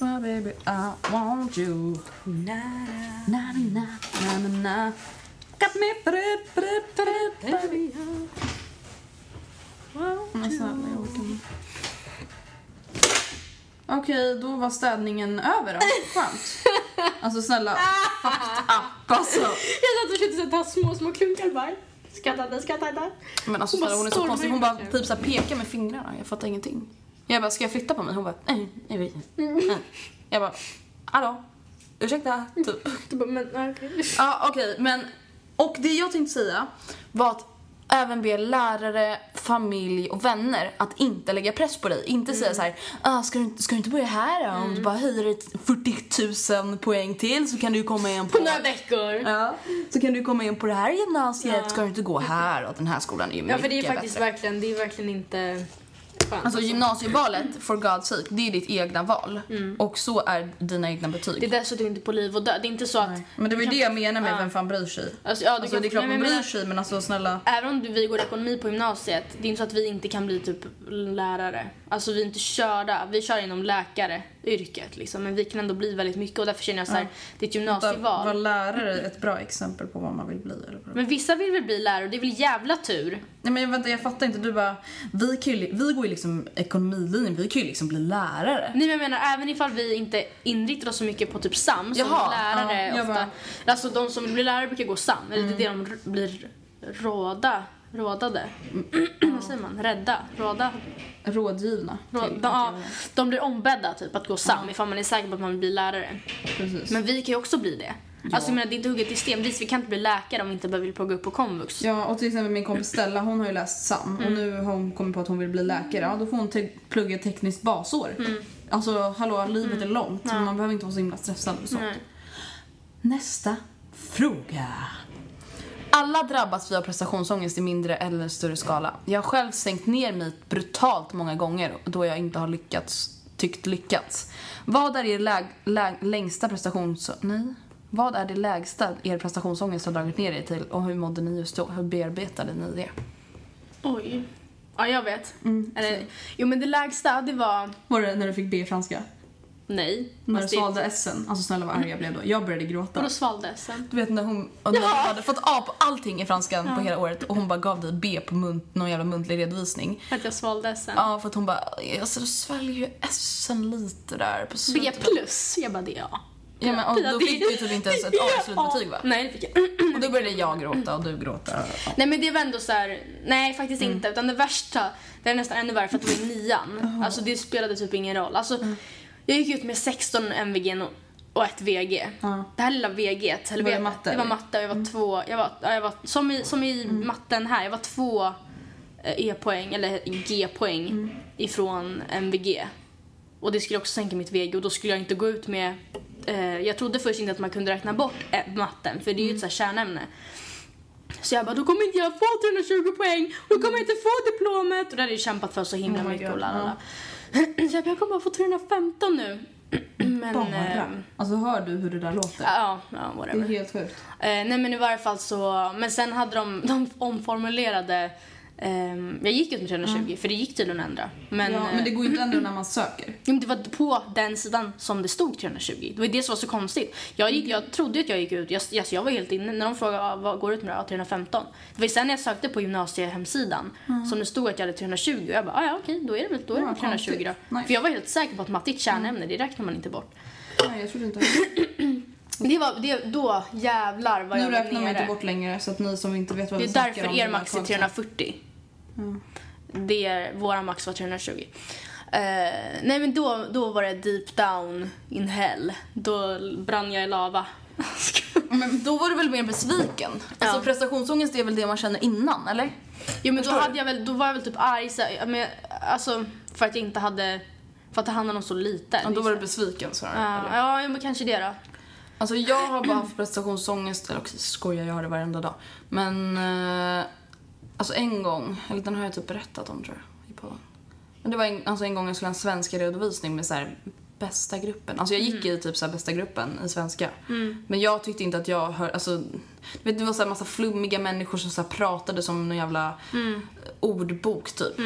My baby, I want you. Na, na, na, na, na, na. Got me fred, fred, fred, baby. Inte. Okej, då var städningen över då. Skönt. Alltså snälla, fucked up alltså. Jag satt och försökte ta små, små klunkar bara. Skrattade, skrattade. Men alltså Hon bara snälla, hon är så konstig. Hon bara typ så här pekar med fingrarna. Jag fattar ingenting. Jag bara, ska jag flytta på mig? Hon bara, nej, jag vet inte. Nej. Jag bara, hallå? Ursäkta? Typ. Du bara, men nej, okej. Ja, okej, men... Och det jag tänkte säga var att även be lärare, familj och vänner att inte lägga press på dig. Inte säga så här, ah, ska, du, ska du inte börja här då? Om du bara höjer ett 40 000 poäng till så kan du ju komma in på... På några veckor. Ja, så kan du komma in på det här gymnasiet. Ska du inte gå här? Och den här skolan är ju Ja, mycket för det är faktiskt bättre. verkligen, det är verkligen inte skönt. Alltså gymnasievalet, for God's sake, det är ditt egna val. Och så är dina egna betyg. Mm. Det är dessutom inte på liv och död. Det är inte så att... Men det var ju det jag menar med Ja. vem fan bryr sig. Alltså, ja, Alltså det är klart nej, man bryr sig men alltså snälla. Även om vi går ekonomi på gymnasiet, det är inte så att vi inte kan bli typ lärare. Alltså vi är inte körda, vi kör inom läkaryrket liksom. Men vi kan ändå bli väldigt mycket och därför känner jag så här, det är ett gymnasieval. Var lärare ett bra exempel på vad man vill bli? Eller? Men vissa vill väl bli lärare och det är väl jävla tur. Nej men vänta jag fattar inte, du bara, vi, kan ju, vi går ju liksom ekonomilinjen, vi kan ju liksom bli lärare. Nej men jag menar även ifall vi inte inriktar oss så mycket på typ SAM som Jaha, lärare ja, ofta. bara- Alltså de som vill bli lärare brukar gå SAM, eller det är det de blir råda, rådade. Vad säger man? Rädda? Råda? Rådgivna. Rå, till de, att ja, de blir ombedda typ att gå SAM ifall man är säker på att man vill bli lärare. Precis. Men vi kan ju också bli det. Alltså jag menar det är inte hugget i sten. Vi kan inte bli läkare om vi inte vill plugga upp på komvux. Ja, och till exempel min kompis Stella, hon har ju läst SAM och nu har hon kommit på att hon vill bli läkare. Ja, då får hon te- plugga tekniskt basår. Alltså, hallå, livet är långt. men Man behöver inte vara så himla stressad och sånt. Nej. Nästa fråga. Alla drabbas vi av prestationsångest i mindre eller större skala. Jag har själv sänkt ner mig brutalt många gånger då jag inte har lyckats, tyckt lyckats. Vad är er läg, läg, längsta prestations... Nej. Vad är det lägsta er prestationsångest har dragit ner er till och hur mådde ni just då? Hur bearbetade ni det? Oj. Ja jag vet. Eller, jo men det lägsta det var Var det när du fick B i franska? Nej. När du svalde S'en? Alltså snälla vad arg jag blev då. Jag började gråta. Vadå svalde sen? Du vet när hon och när hon hade fått A på allting i franskan på hela året och hon bara gav dig B på munt, någon jävla muntlig redovisning. Att jag svalde sen. Ja, för att hon bara, alltså du sväljer ju S'en lite där på B slutet. plus. Jag bara det ja. Ja, men, och då fick du typ inte ens ett A-slutbetyg va? Nej det fick jag. Och då började jag gråta och du gråta. Ja. Nej men det var ändå så här. nej faktiskt Mm. inte. Utan det värsta, det är nästan ännu värre för att det var i nian. Alltså det spelade typ ingen roll. Alltså, Mm. Jag gick ut med 16 MVG och, ett VG. Ja. Det här lilla VG, eller Var det matte, Det var? Mm. matte och jag var två, jag var, ja, jag var som i, som i matten här, jag var två eh, E-poäng, eller G-poäng Mm. ifrån MVG. Och det skulle också sänka mitt VG och då skulle jag inte gå ut med, eh, jag trodde först inte att man kunde räkna bort eh, matten för det är ju ett så här kärnämne. Så jag bara, då kommer inte jag få 320 poäng, då kommer jag inte få diplomet. Och det hade jag kämpat för så himla Oh my mycket God, och lalala. Så jag bara, jag kommer bara få 315 nu. Men... eh, Alltså hör du hur det där låter? Ja, ja, whatever. Det är helt sjukt. Eh, nej men i varje fall så, men sen hade de, de omformulerade, Um, jag gick ut med 320 mm. för det gick tydligen att ändra. Men, ja, men det går ju inte att eh, ändra när mm, man söker. Mm. Men det var på den sidan som det stod 320. Det var det som var så konstigt. Jag, gick, jag trodde att jag gick ut, jag, yes, jag var helt inne. När de frågade ah, vad går ut med det? Ja, 315. Det var sen när jag sökte på gymnasiehemsidan mm. som det stod att jag hade 320. Och jag bara, ah, ja okej, då är det väl, 320 då. Nej. För jag var helt säker på att matte är ett kärnämne, det räknar man inte bort. Nej, jag trodde inte Det var det, då jävlar vad nu jag Nu räknar man inte bort längre så att ni som inte vet vad vi snackar om. Det är därför er max är 340. Mm. Det är, våra max var 320. Uh, eh, nej men då, då var det deep down in hell. Då brann jag i lava. men då var du väl mer besviken? Alltså, ja. Alltså prestationsångest är väl det man känner innan, eller? Jo men då, hade jag väl, då var jag väl typ arg så, men, alltså, för att jag inte hade, för att ta hand om så lite. Ja, då var du liksom. besviken så här, uh, Ja, men kanske det då. Alltså jag har bara haft prestationsångest, eller också skojar jag har det varenda dag. Men eh, alltså en gång, eller den har jag typ berättat om tror jag i podden. Men det var en, alltså en gång jag skulle ha en svenska redovisning med så här bästa gruppen. Alltså jag gick i typ så bästa gruppen i svenska. Men jag tyckte inte att jag hör, alltså du vet det var så här massa flummiga människor som så pratade som någon jävla ordbok typ.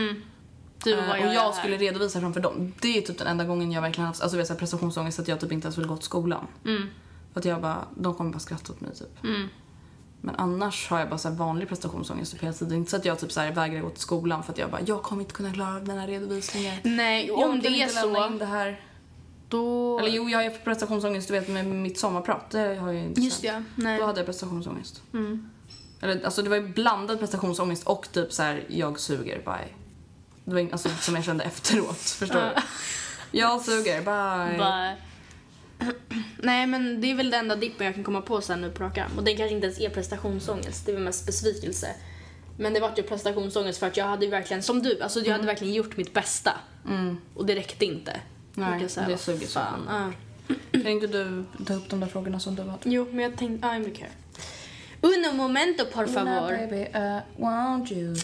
Du Eh, var och jag, jag här. skulle redovisa framför dem. Det är typ den enda gången jag verkligen haft alltså, vet, så här, prestationsångest att jag typ inte ens vill gå till skolan. För att jag bara, de kommer bara skratta åt mig typ. Men annars har jag bara så här vanlig prestationsångest typ hela tiden. Inte så att jag typ så här vägrar gå till skolan för att jag bara, jag kommer inte kunna klara av den här redovisningen. Nej, Jag om det är så, in det här. då... Eller jo, jag har ju prestationsångest du vet med mitt sommarprat. Det har jag ju inte Just Mm. nej. Då hade jag prestationsångest. Eller alltså det var ju blandad prestationsångest och typ så här, jag suger, bye. Det var in- alltså som jag kände efteråt, förstår du? Jag suger, bye. Bara... Nej men det är väl den enda dippen jag kan komma på sen nu på rak arm. Och det kanske inte ens är prestationsångest, det är väl mest besvikelse. Men det var ju prestationsångest för att jag hade ju verkligen, som du, alltså jag hade verkligen gjort mitt bästa. Och det räckte inte. Nej, säga, det suger så. fan. Ja. Inte du ta upp de där frågorna som du hade? Jo, men jag tänkte, ja, mycket. Uno momento por favor. baby, uh, won't you?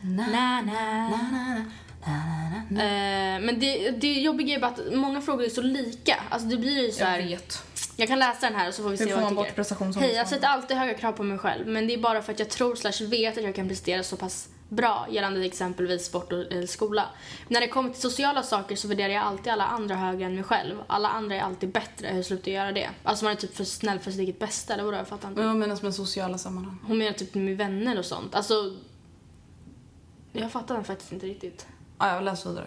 Na, na. Eh, men det, det jobbiga är bara att många frågor är så lika. Alltså det blir ju så här, Jag vet. Jag kan läsa den här och så får vi Hur se får vad jag bort tycker. Hej, jag sätter alltid höga krav på mig själv. Men det är bara för att jag tror slash vet att jag kan prestera så pass bra gällande exempelvis sport och eller skola. När det kommer till sociala saker så värderar jag alltid alla andra högre än mig själv. Alla andra är alltid bättre. Hur slutar jag göra det? Alltså man är typ för snäll för sitt eget bästa eller vadå? Jag fattar inte. Vad menas med sociala sammanhang? Hon menar typ med vänner och sånt. Alltså... Jag fattar den faktiskt inte riktigt. Jag läs vidare.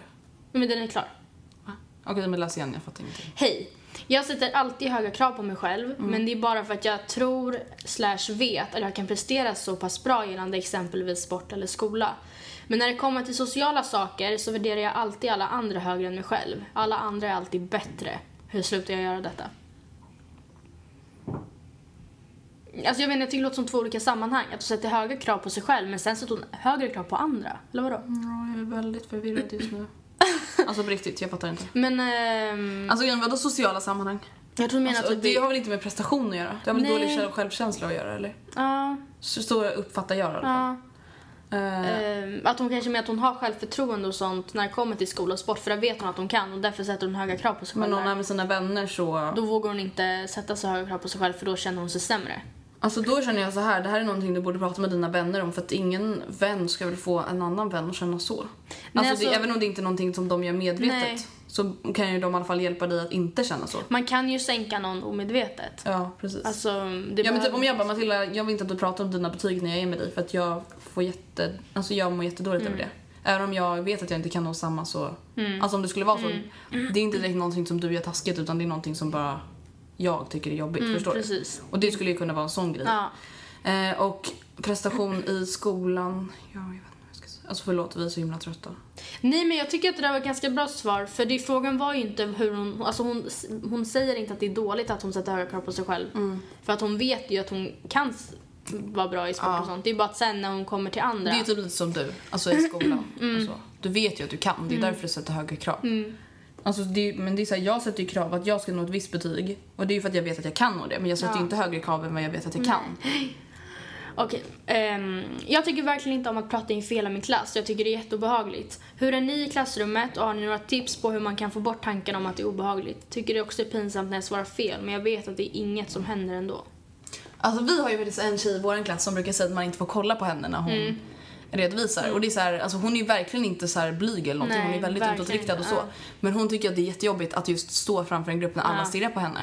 Men den är klar. Okej, men läs igen. Jag fattar ingenting. Hej! Jag sätter alltid höga krav på mig själv, Mm. men det är bara för att jag tror slash vet att jag kan prestera så pass bra gällande exempelvis sport eller skola. Men när det kommer till sociala saker så värderar jag alltid alla andra högre än mig själv. Alla andra är alltid bättre. Hur slutar jag göra detta? Alltså jag inte, jag tycker det låter som två olika sammanhang. Att hon sätter höga krav på sig själv men sen sätter hon högre krav på andra. Eller vadå? Ja, jag är väldigt förvirrad just nu. Alltså på riktigt, jag fattar inte. Men... ehm, Alltså igen, vadå sociala sammanhang? jag tror menar Alltså, att det vi... har väl inte med prestation att göra? Det har väl Nej. dålig själv- självkänsla att göra eller? Ja, Så, så uppfattar jag det i alla fall. ja. Ehm, att hon kanske med att hon har självförtroende och sånt när det kommer till skola och sport för det vet hon att hon kan och därför sätter hon höga krav på sig men själv. när hon där. är med sina vänner så... Då vågar hon inte sätta så höga krav på sig själv för då känner hon sig sämre. Alltså då känner jag så här, det här är någonting du borde prata med dina vänner om för att ingen vän ska väl få en annan vän att känna så. Alltså, alltså- det, även om det inte är någonting som de gör medvetet Nej. så kan ju de i alla fall hjälpa dig att inte känna så. Man kan ju sänka någon omedvetet. Ja, precis. Alltså, ja men behöver- typ om jag bara Matilda, jag vill inte att du pratar om dina betyg när jag är med dig för att jag får jätte, alltså jag mår jättedåligt över det. Även om jag vet att jag inte kan nå samma så, alltså om det skulle vara så, det är inte direkt någonting som du gör taskigt utan det är någonting som bara jag tycker är jobbigt, förstår precis. du? Och det skulle ju kunna vara en sån grej. Ja. Eh, och prestation i skolan, ja jag vet inte vad jag ska säga. Alltså förlåt, vi är så himla trötta. Nej men jag tycker att det där var ett ganska bra svar för det, frågan var ju inte hur hon, alltså hon, hon säger inte att det är dåligt att hon sätter höga krav på sig själv. För att hon vet ju att hon kan vara bra i sport Ja. och sånt. Det är bara att sen när hon kommer till andra. Det är typ lite som du, alltså i skolan och så. Du vet ju att du kan, det är därför du sätter högre krav. Alltså det men det är så här, jag sätter ju krav att jag ska nå ett visst betyg och det är ju för att jag vet att jag kan nå det men jag sätter ju inte högre krav än vad jag vet att jag kan. Okej. ehm, jag tycker verkligen inte om att prata inför hela min klass. Jag tycker det är jätteobehagligt. Hur är ni i klassrummet och har ni några tips på hur man kan få bort tanken om att det är obehagligt? Tycker det också är pinsamt när jag svarar fel, men jag vet att det är inget som händer ändå. Alltså vi har ju faktiskt en tjej i vår klass som brukar säga att man inte får kolla på henne när hon redovisar. Och det är så här, alltså hon är ju verkligen inte så här blyg eller någonting. Nej, hon är väldigt utåtriktad och så. Men hon tycker att det är jättejobbigt att just stå framför en grupp när alla stirrar på henne.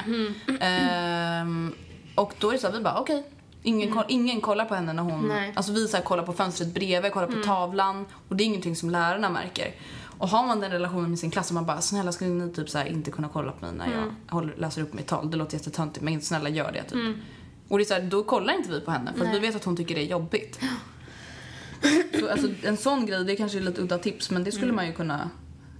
Ehm, och då är det så här, vi bara okej. Ingen, koll, ingen kollar på henne när hon... Nej. Alltså vi så här, kollar på fönstret bredvid, kollar på tavlan. Och det är ingenting som lärarna märker. Och har man den relationen med sin klass och man bara snälla skulle ni typ så här, inte kunna kolla på mig när jag håller, läser upp mitt tal. Det låter jättetöntigt men snälla gör det typ. Och det är så här, då kollar inte vi på henne för vi vet att hon tycker det är jobbigt. Så alltså, en sån grej, det kanske är lite udda tips men det skulle man ju kunna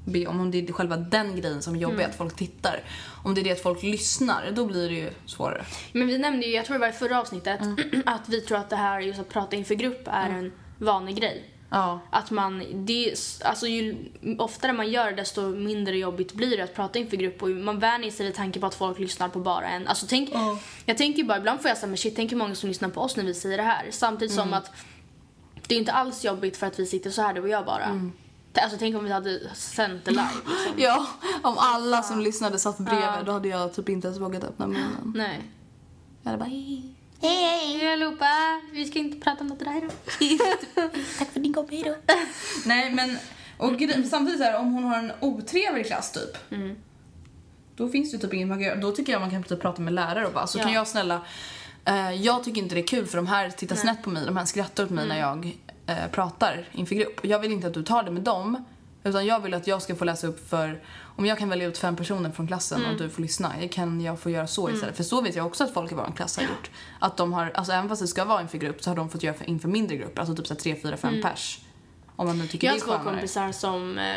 be om. Om det är själva den grejen som är jobbig, att folk tittar. Om det är det att folk lyssnar, då blir det ju svårare. Men vi nämnde ju, jag tror det var i förra avsnittet, att vi tror att det här just att prata inför grupp är en vanlig grej. Ja. Att man, det, alltså ju oftare man gör det desto mindre jobbigt blir det att prata inför grupp och man vänjer sig vid tanken på att folk lyssnar på bara en. Alltså tänk, jag tänker bara, ibland får jag säga men shit, tänk hur många som lyssnar på oss när vi säger det här. Samtidigt som att det är inte alls jobbigt för att vi sitter så här du och jag bara. Alltså tänk om vi hade sänt det live. Liksom. Ja, om alla som lyssnade satt bredvid då hade jag typ inte ens vågat öppna munnen. Nej. Jag hade bara hej. Hej, hej allihopa! Vi ska inte prata om något där. Tack för din kompis då. Nej men, och samtidigt så här, om hon har en otrevlig klass typ. Då finns det typ inget man kan göra. Då tycker jag man kan typ prata med lärare och bara, så Ja. kan jag snälla, jag tycker inte det är kul för de här tittar snett på mig, de här skrattar åt mig när jag eh, pratar inför grupp. Jag vill inte att du tar det med dem, utan jag vill att jag ska få läsa upp för, om jag kan välja ut fem personer från klassen och du får lyssna, kan jag få göra så istället? För så vet jag också att folk i vår klass har gjort. Att de har, alltså även fast det ska vara inför grupp så har de fått göra för, inför mindre grupper, alltså typ så här tre, fyra, fem pers. Om man nu tycker Jag det har är två skönare. kompisar som eh,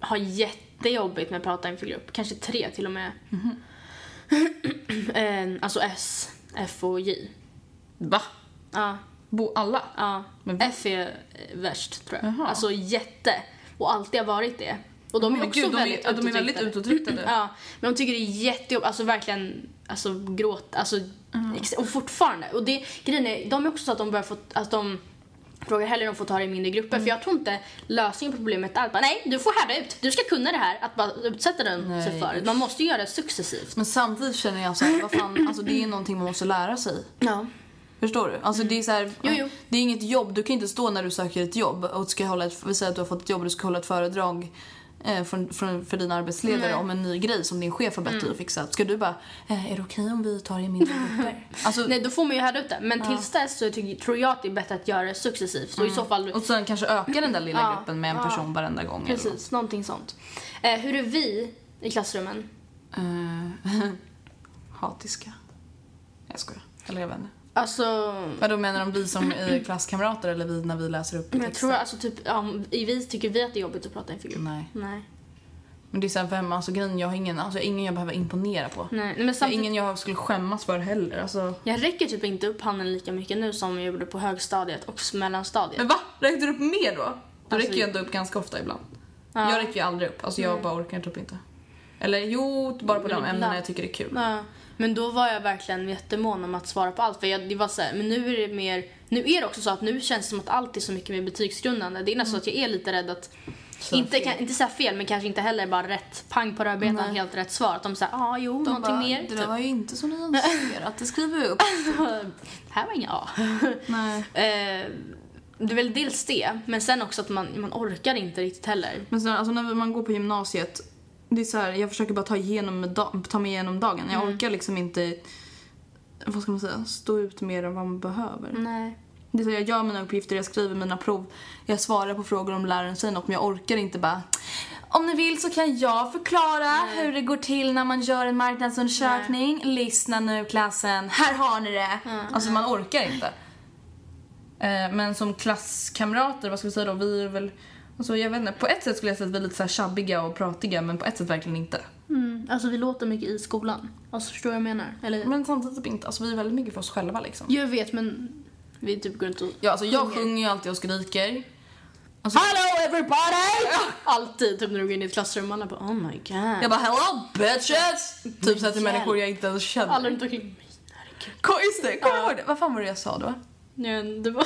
har jättejobbigt med att prata inför grupp. Kanske tre till och med. eh, alltså S, F och J. Va? Ja, Bo alla? ja. Men- F är eh, värst tror jag. Jaha. Alltså jätte. Och alltid har varit det. Och de är Men också gud, de är- väldigt de är väldigt utåtriktade. Ja, men de tycker det är jättejobbigt. Alltså verkligen, alltså gråt, alltså ex- och fortfarande. Och det, grejen är, de är också så att de börjar få, att de frågar hellre om de får ta det i mindre grupper. Mm. För jag tror inte lösningen på problemet är att bara, nej, du får härda ut. Du ska kunna det här. Att bara utsätta den Nej, sig för. Man måste ju göra det successivt. Men samtidigt känner jag så här, vad fan, alltså det är någonting man måste lära sig. Ja. Förstår du? Alltså det är så här. Jo, jo. det är inget jobb. Du kan inte stå när du söker ett jobb och ska hålla ett, vi säger att du har fått ett jobb och du ska hålla ett föredrag eh, från, från, för din arbetsledare Nej. om en ny grej som din chef har bett dig att fixa. Ska du bara, eh, är det okej om vi tar det i mindre grupper? Alltså, Nej, då får man ju härda ut det. Men tills dess så tycker, tror jag att det är bättre att göra det successivt. Så i så fall... och sen kanske öka den där lilla Ja, gruppen med en ja. person varenda gång. eller något. Precis, någonting sånt. Eh, hur är vi i klassrummen? Eh, hatiska. Jag skojar. Eller jag vet inte. Alltså... Vadå menar de vi som är klasskamrater eller vi när vi läser upp Men jag tror alltså typ, ja, vi tycker vi att det är jobbigt att prata inför grupp. Nej. Nej. Men det är såhär, vem, alltså grejen, jag har ingen, alltså jag ingen jag behöver imponera på. Nej. Nej, men Jag samtidigt, ingen jag skulle skämmas för heller. Alltså. jag räcker typ inte upp handen lika mycket nu som jag gjorde på högstadiet och mellanstadiet. Men va? Räckte du upp mer då? Du Alltså- räcker ju ändå upp ganska ofta ibland. Ja. Jag räcker ju aldrig upp. Alltså jag bara orkar typ inte. Eller jo, bara på de ämnena jag tycker är kul. Ja. Men då var jag verkligen jättemån om att svara på allt. För jag, det var så här, men nu är det mer... Nu är det också så att nu känns det som att allt är så mycket mer betygsgrundande. Det är nästan så att jag är lite rädd att... inte, kan, inte säga fel, men kanske inte heller bara rätt pang på rödbetan, helt rätt svar. Att de säger ja, ah, jo, De någonting bara, mer. Det typ. där var ju inte önskade att det skriver vi upp. här var inga A. Nej. Eh, det är väl dels det, men sen också att man, man orkar inte riktigt heller. Men sen, alltså när man går på gymnasiet, det är så här, jag försöker bara ta, igenom, ta mig igenom dagen. Jag Mm. orkar liksom inte, vad ska man säga, stå ut mer än vad man behöver. Nej. Det är så jag gör mina uppgifter, jag skriver mina prov, jag svarar på frågor om läraren säger något men jag orkar inte bara om ni vill så kan jag förklara hur det går till när man gör en marknadsundersökning. Lyssna nu klassen, här har ni det. Alltså man orkar inte. Eh, Men som klasskamrater, vad ska vi säga då, vi är väl Alltså jag vet inte, på ett sätt skulle jag säga att vi är lite så här tjabbiga och pratiga men på ett sätt verkligen inte. Mm, alltså vi låter mycket i skolan. Alltså förstår du vad jag menar? Eller? Men samtidigt typ inte, alltså vi är väldigt mycket för oss själva liksom. Jag vet men vi typ går runt och... Ja alltså jag sjunger. ju alltid och skriker. Alltså, Hello everybody! Alltid typ när du går in i ett klassrum alla bara oh my god. Jag bara hello bitches! Typ såhär till hjälp. människor jag inte ens känner. Alla runt omkring. Kom, just det, kommer du ihåg det? Vad fan var det jag sa då? Ja, det var...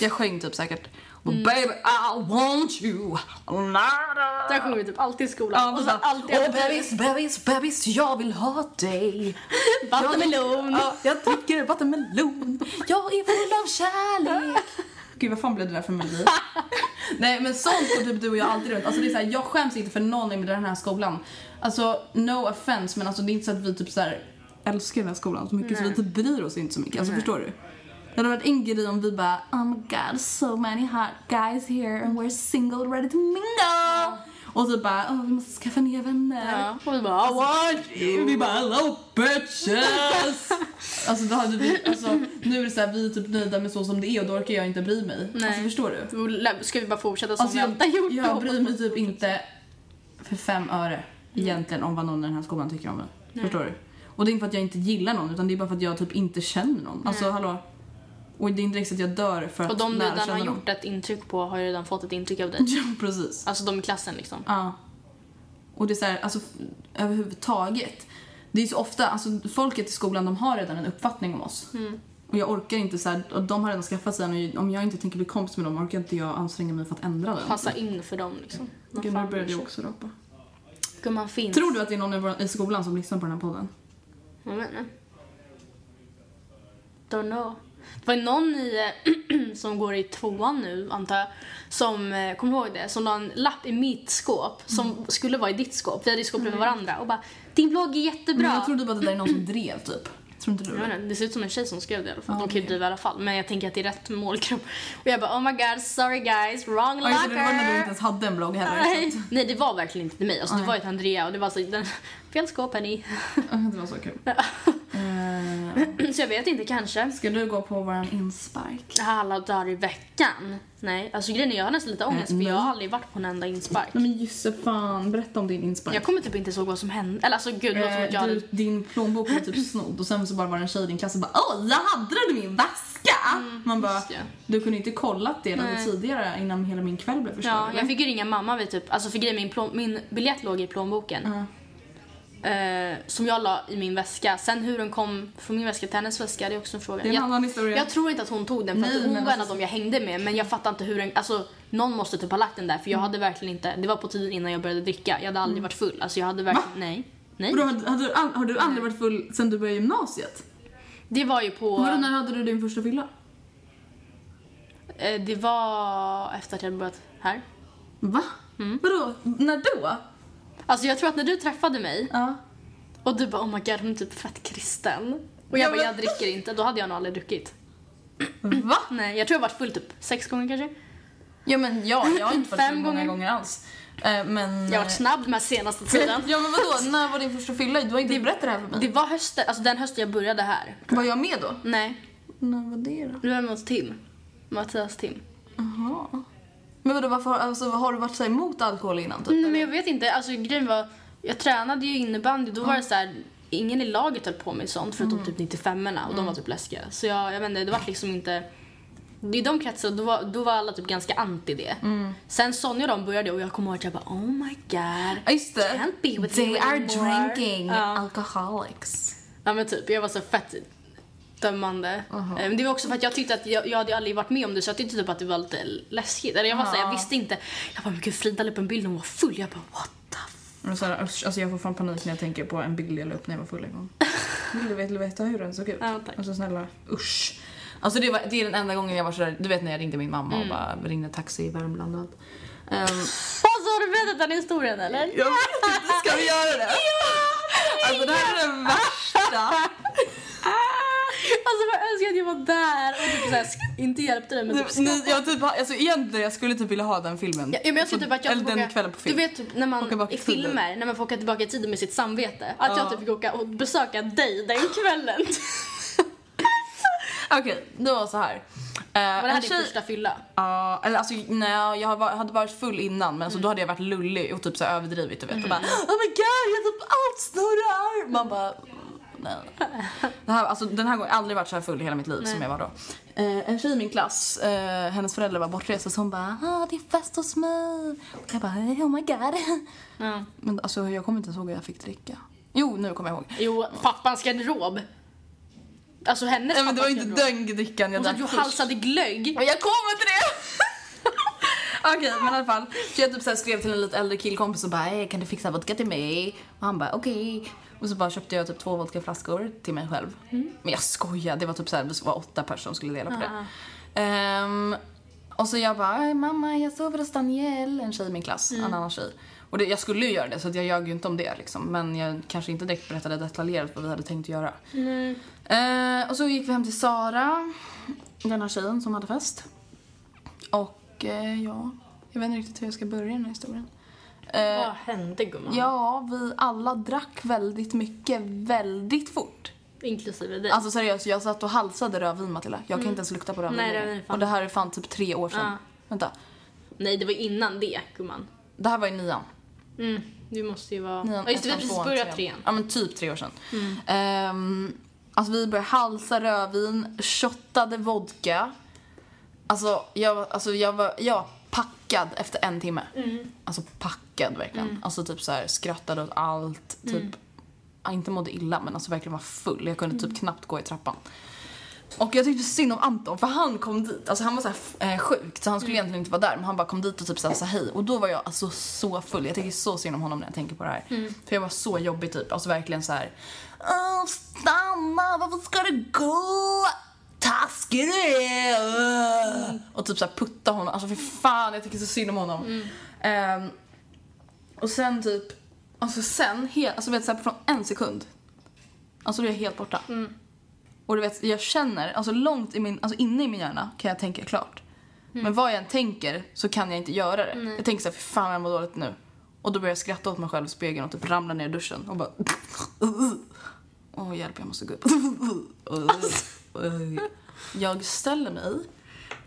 Jag sjöng typ säkert Baby I want you nada. Där sjunger vi typ alltid i skolan. Ja, och så alltid Åh bebis, bebis, bebis, jag vill ha dig. vattenmelon. Ja, jag dricker vattenmelon. Jag är full av kärlek. Gud, vad fan blev det där för melodi? Nej, men sånt går typ du och jag alltid runt. Alltså det är så här, jag skäms inte för någon i den här skolan. Alltså, no offense, men alltså det är inte så att vi typ så här älskar den här skolan så mycket så vi typ bryr oss inte så mycket. Alltså förstår du? Det hade varit en grej om vi bara Oh my god, so many hot guys here and we're single ready to mingle. Och typ bara, oh, vi måste skaffa nya vänner. Ja, och vi bara I want you. Vi bara hello bitches! alltså, då hade vi, alltså nu är det så här, vi är typ nöjda med så som det är och då orkar jag inte bry mig. Nej. Alltså förstår du? Ska vi bara fortsätta som Alltså vi jag, alltid gjort jag då? bryr mig typ inte för fem öre egentligen om vad någon i den här skolan tycker om mig. Förstår du? Och det är inte för att jag inte gillar någon utan det är bara för att jag typ inte känner någon. Alltså hallå. Och det är inte så att jag dör för att Och de du redan har gjort ett intryck på har ju redan fått ett intryck av dig. Ja, precis. Alltså de i klassen liksom. Ja. Och det är så här, alltså överhuvudtaget. Det är så ofta, alltså folket i skolan de har redan en uppfattning om oss. Mm. Och jag orkar inte så här, och de har redan skaffat sig en och om jag inte tänker bli kompis med dem orkar inte jag anstränga mig för att ändra den. Passa in för dem liksom. Gud, nu började jag också rapa. Gumman finns. Tror du att det är någon i skolan som lyssnar på den här podden? Jag vet inte. Don't know. Det var någon i, som går i tvåan nu, antar jag, som, eh, kommer du ihåg det? Som la en lapp i mitt skåp som Mm. skulle vara i ditt skåp. Vi hade ju skåp bredvid varandra och bara “Din blogg är jättebra”. Men jag trodde bara att det där är någon som drev typ. Tror inte du det? inte, det ser ut som en tjej som skrev det i alla fall. Ja, De kan ju driva i alla fall. Men jag tänker att det är rätt målgrupp. Och jag bara oh my god, sorry guys, wrong Ja, just det, locker. var när du inte ens hade en blogg heller. Nej. Nej, det var verkligen inte till mig. Alltså, det var ju till Andrea och det var så, den, fel skåp hörni. Det var så kul. Eh, Så jag vet inte, kanske. Ska du gå på våran inspark? Alla dagar i veckan. Nej, alltså grejen är jag har nästan lite ångest Eh, för jag har aldrig varit på en enda inspark. Nej men just fan, berätta om din inspark. Jag kommer typ inte ihåg vad som hände. Eller alltså gud, att jag hade... du, din plånbok var typ snodd och sen så bara var det en tjej i din klass som bara Åh, jag hade den i min väska! Man bara, Mm, det. du kunde inte kollat det Nej. tidigare innan hela min kväll blev förstörd Ja, eller? jag fick ju ringa mamma vid typ, alltså för grejen min, plån, min biljett låg i plånboken. Ja. Eh, som jag la i min väska. Sen hur den kom från min väska till hennes väska, det är också en fråga. Det är en jag, annan historia. jag tror inte att hon tog den för Nej, att hon var en av alltså- dem jag hängde med. Men jag fattar inte hur den, alltså någon måste typ ha lagt den där för jag hade verkligen inte, det var på tiden innan jag började dricka. Jag hade aldrig varit full. Alltså jag hade verkligen, nej. Nej. Då, hade, hade du, har du aldrig varit full sen du började gymnasiet? Det var ju på, Vadå, när hade du din första fylla? eh, det var efter att jag hade börjat här. Va? Mm. Vadå? När då? Alltså jag tror att när du träffade mig Ja. och du bara oh my god hon är typ fett kristen. Och jag Ja, bara jag dricker inte, då hade jag nog aldrig druckit. Va? Nej, jag tror jag varit full typ sex gånger kanske. Ja men ja, jag har inte varit full många gånger. alls. Eh, men... Jag har varit snabb de här senaste tiden. Ja men vadå, när var din första fylla? Du har inte berättat det här för mig. Det var hösten, alltså den hösten jag började här. Var jag med då? Nej, När var det då? du var med hos Tim. Mattias Tim. Jaha. Men vadå, varför, alltså, har du varit så här emot alkohol innan typ? Nej men jag vet inte, alltså grejen var, jag tränade ju innebandy, då var det så här. Ingen i laget höll på med sånt förutom typ 95orna och de var typ läskiga. Så jag, jag vet inte, det var liksom inte i de kretsarna då var, då var alla typ ganska anti det. Sen Sonja och de började och jag kommer ihåg att jag bara oh my god. Just det. Can't be with They are anymore. drinking Ja. alcoholics. Ja men typ, jag var så fett dömande. Eh, Men det var också för att jag tyckte att jag, jag hade aldrig varit med om det så jag tyckte typ att det var lite läskigt. Eller jag var så här, jag visste inte. Jag bara men gud Frida la upp en bild när hon var full. Jag bara what the f- så här, alltså jag får fan panik när jag tänker på en bild jag la upp när jag var full en gång. Vill du veta, hur den såg ut? Ja, tack. Alltså snälla, usch. Alltså det, var, det är den enda gången jag var sådär, du vet när jag ringde min mamma Mm. och bara ringde taxi i Värmland och allt. Um, Alltså har du berättat den historien eller? jag vet inte, ska vi göra det? Alltså det här är den värsta. Alltså jag önskar att jag var där och typ såhär, inte hjälpte dig men typ Typ, ni, jag, typ, alltså egentligen jag skulle typ vilja ha den filmen. Ja, men jag tror typ att jag Eller den åka, kvällen på film. Du vet typ när man i filmer, när man får åka tillbaka i tiden med sitt samvete. Att jag Ja. typ fick åka och besöka dig den kvällen. Okej, det var så här. Uh, Var det här din första fylla? Ja, eller alltså nej, jag hade varit full innan men alltså, då hade jag varit lullig och typ så överdrivit du vet och bara oh my god jag typ allt snurrar. Man bara nej. Det här, alltså, den här gången, jag har aldrig varit så här full i hela mitt liv som jag var då. Eh, en tjej i min klass, eh, hennes föräldrar var bortresta så hon bara ah, det är fest hos mig. Och jag bara oh my god. Ja. Men alltså jag kommer inte ens ihåg hur jag fick dricka. Jo, nu kommer jag ihåg. Jo, pappans garderob. Alltså hennes Nej men det var pappas inte den drickan jag Hon sa att drack du först. halsade glögg. Men jag kommer till det! Okej, men i alla fall. Så jag typ så skrev till en lite äldre killkompis och bara "Hey, kan du fixa vodka till mig? Och han bara okej. Och så bara köpte jag typ två vodkaflaskor till mig själv. Men jag skojar, det var typ så här, det var åtta personer som skulle dela på det. Ehm, och så jag bara, "Ey, mamma jag sover hos Danielle, en tjej i min klass, en annan tjej. Och det, jag skulle ju göra det så jag ljög ju inte om det liksom. Men jag kanske inte direkt berättade detaljerat vad vi hade tänkt göra. Eh, och så gick vi hem till Sara, den här tjejen som hade fest. Och eh, ja, jag vet inte riktigt hur jag ska börja den här historien. Eh, Vad hände gumman? ja, vi alla drack väldigt mycket, väldigt fort. Inklusive dig. Alltså seriöst, jag satt och halsade rödvin Matilda. Jag kan inte ens lukta på rödvin Nej, är fan- Och det här är fan typ tre år sedan. Ja. Vänta. Nej, det var innan det gumman. Det här var i nian. Mm, du måste ju vara... nian Ja, just det, vi har precis börjat trean. Mm. Ja men typ tre år sedan. Ehm, alltså vi började halsa rödvin, shottade vodka. Alltså jag, alltså jag var, var packad efter en timme. Mm. Alltså packad verkligen. Alltså typ så här skrattade åt allt. Typ, Mm. ja, inte mådde illa men alltså verkligen var full. Jag kunde typ knappt gå i trappan. Och jag tyckte synd om Anton för han kom dit, alltså han var så här, eh, sjuk så han skulle egentligen inte vara där men han bara kom dit och typ sa hej och då var jag alltså så full. Jag tycker så synd om honom när jag tänker på det här. För jag var så jobbig typ, alltså verkligen så här. Stanna, varför ska du gå? Taskig du är! Åh. Och typ så här putta honom, alltså för fan jag tycker så synd om honom. Ehm, och sen typ, alltså sen, he- alltså vet så här, från en sekund. Alltså då är jag helt borta. Och du vet, jag känner, alltså långt i min, alltså inne i min hjärna kan jag tänka klart. Men vad jag än tänker så kan jag inte göra det. Jag tänker såhär, för fan jag mår dåligt nu. Och då börjar jag skratta åt mig själv i spegeln och typ ramla ner i duschen och bara... Åh hjälp, jag måste gå upp. Jag ställer mig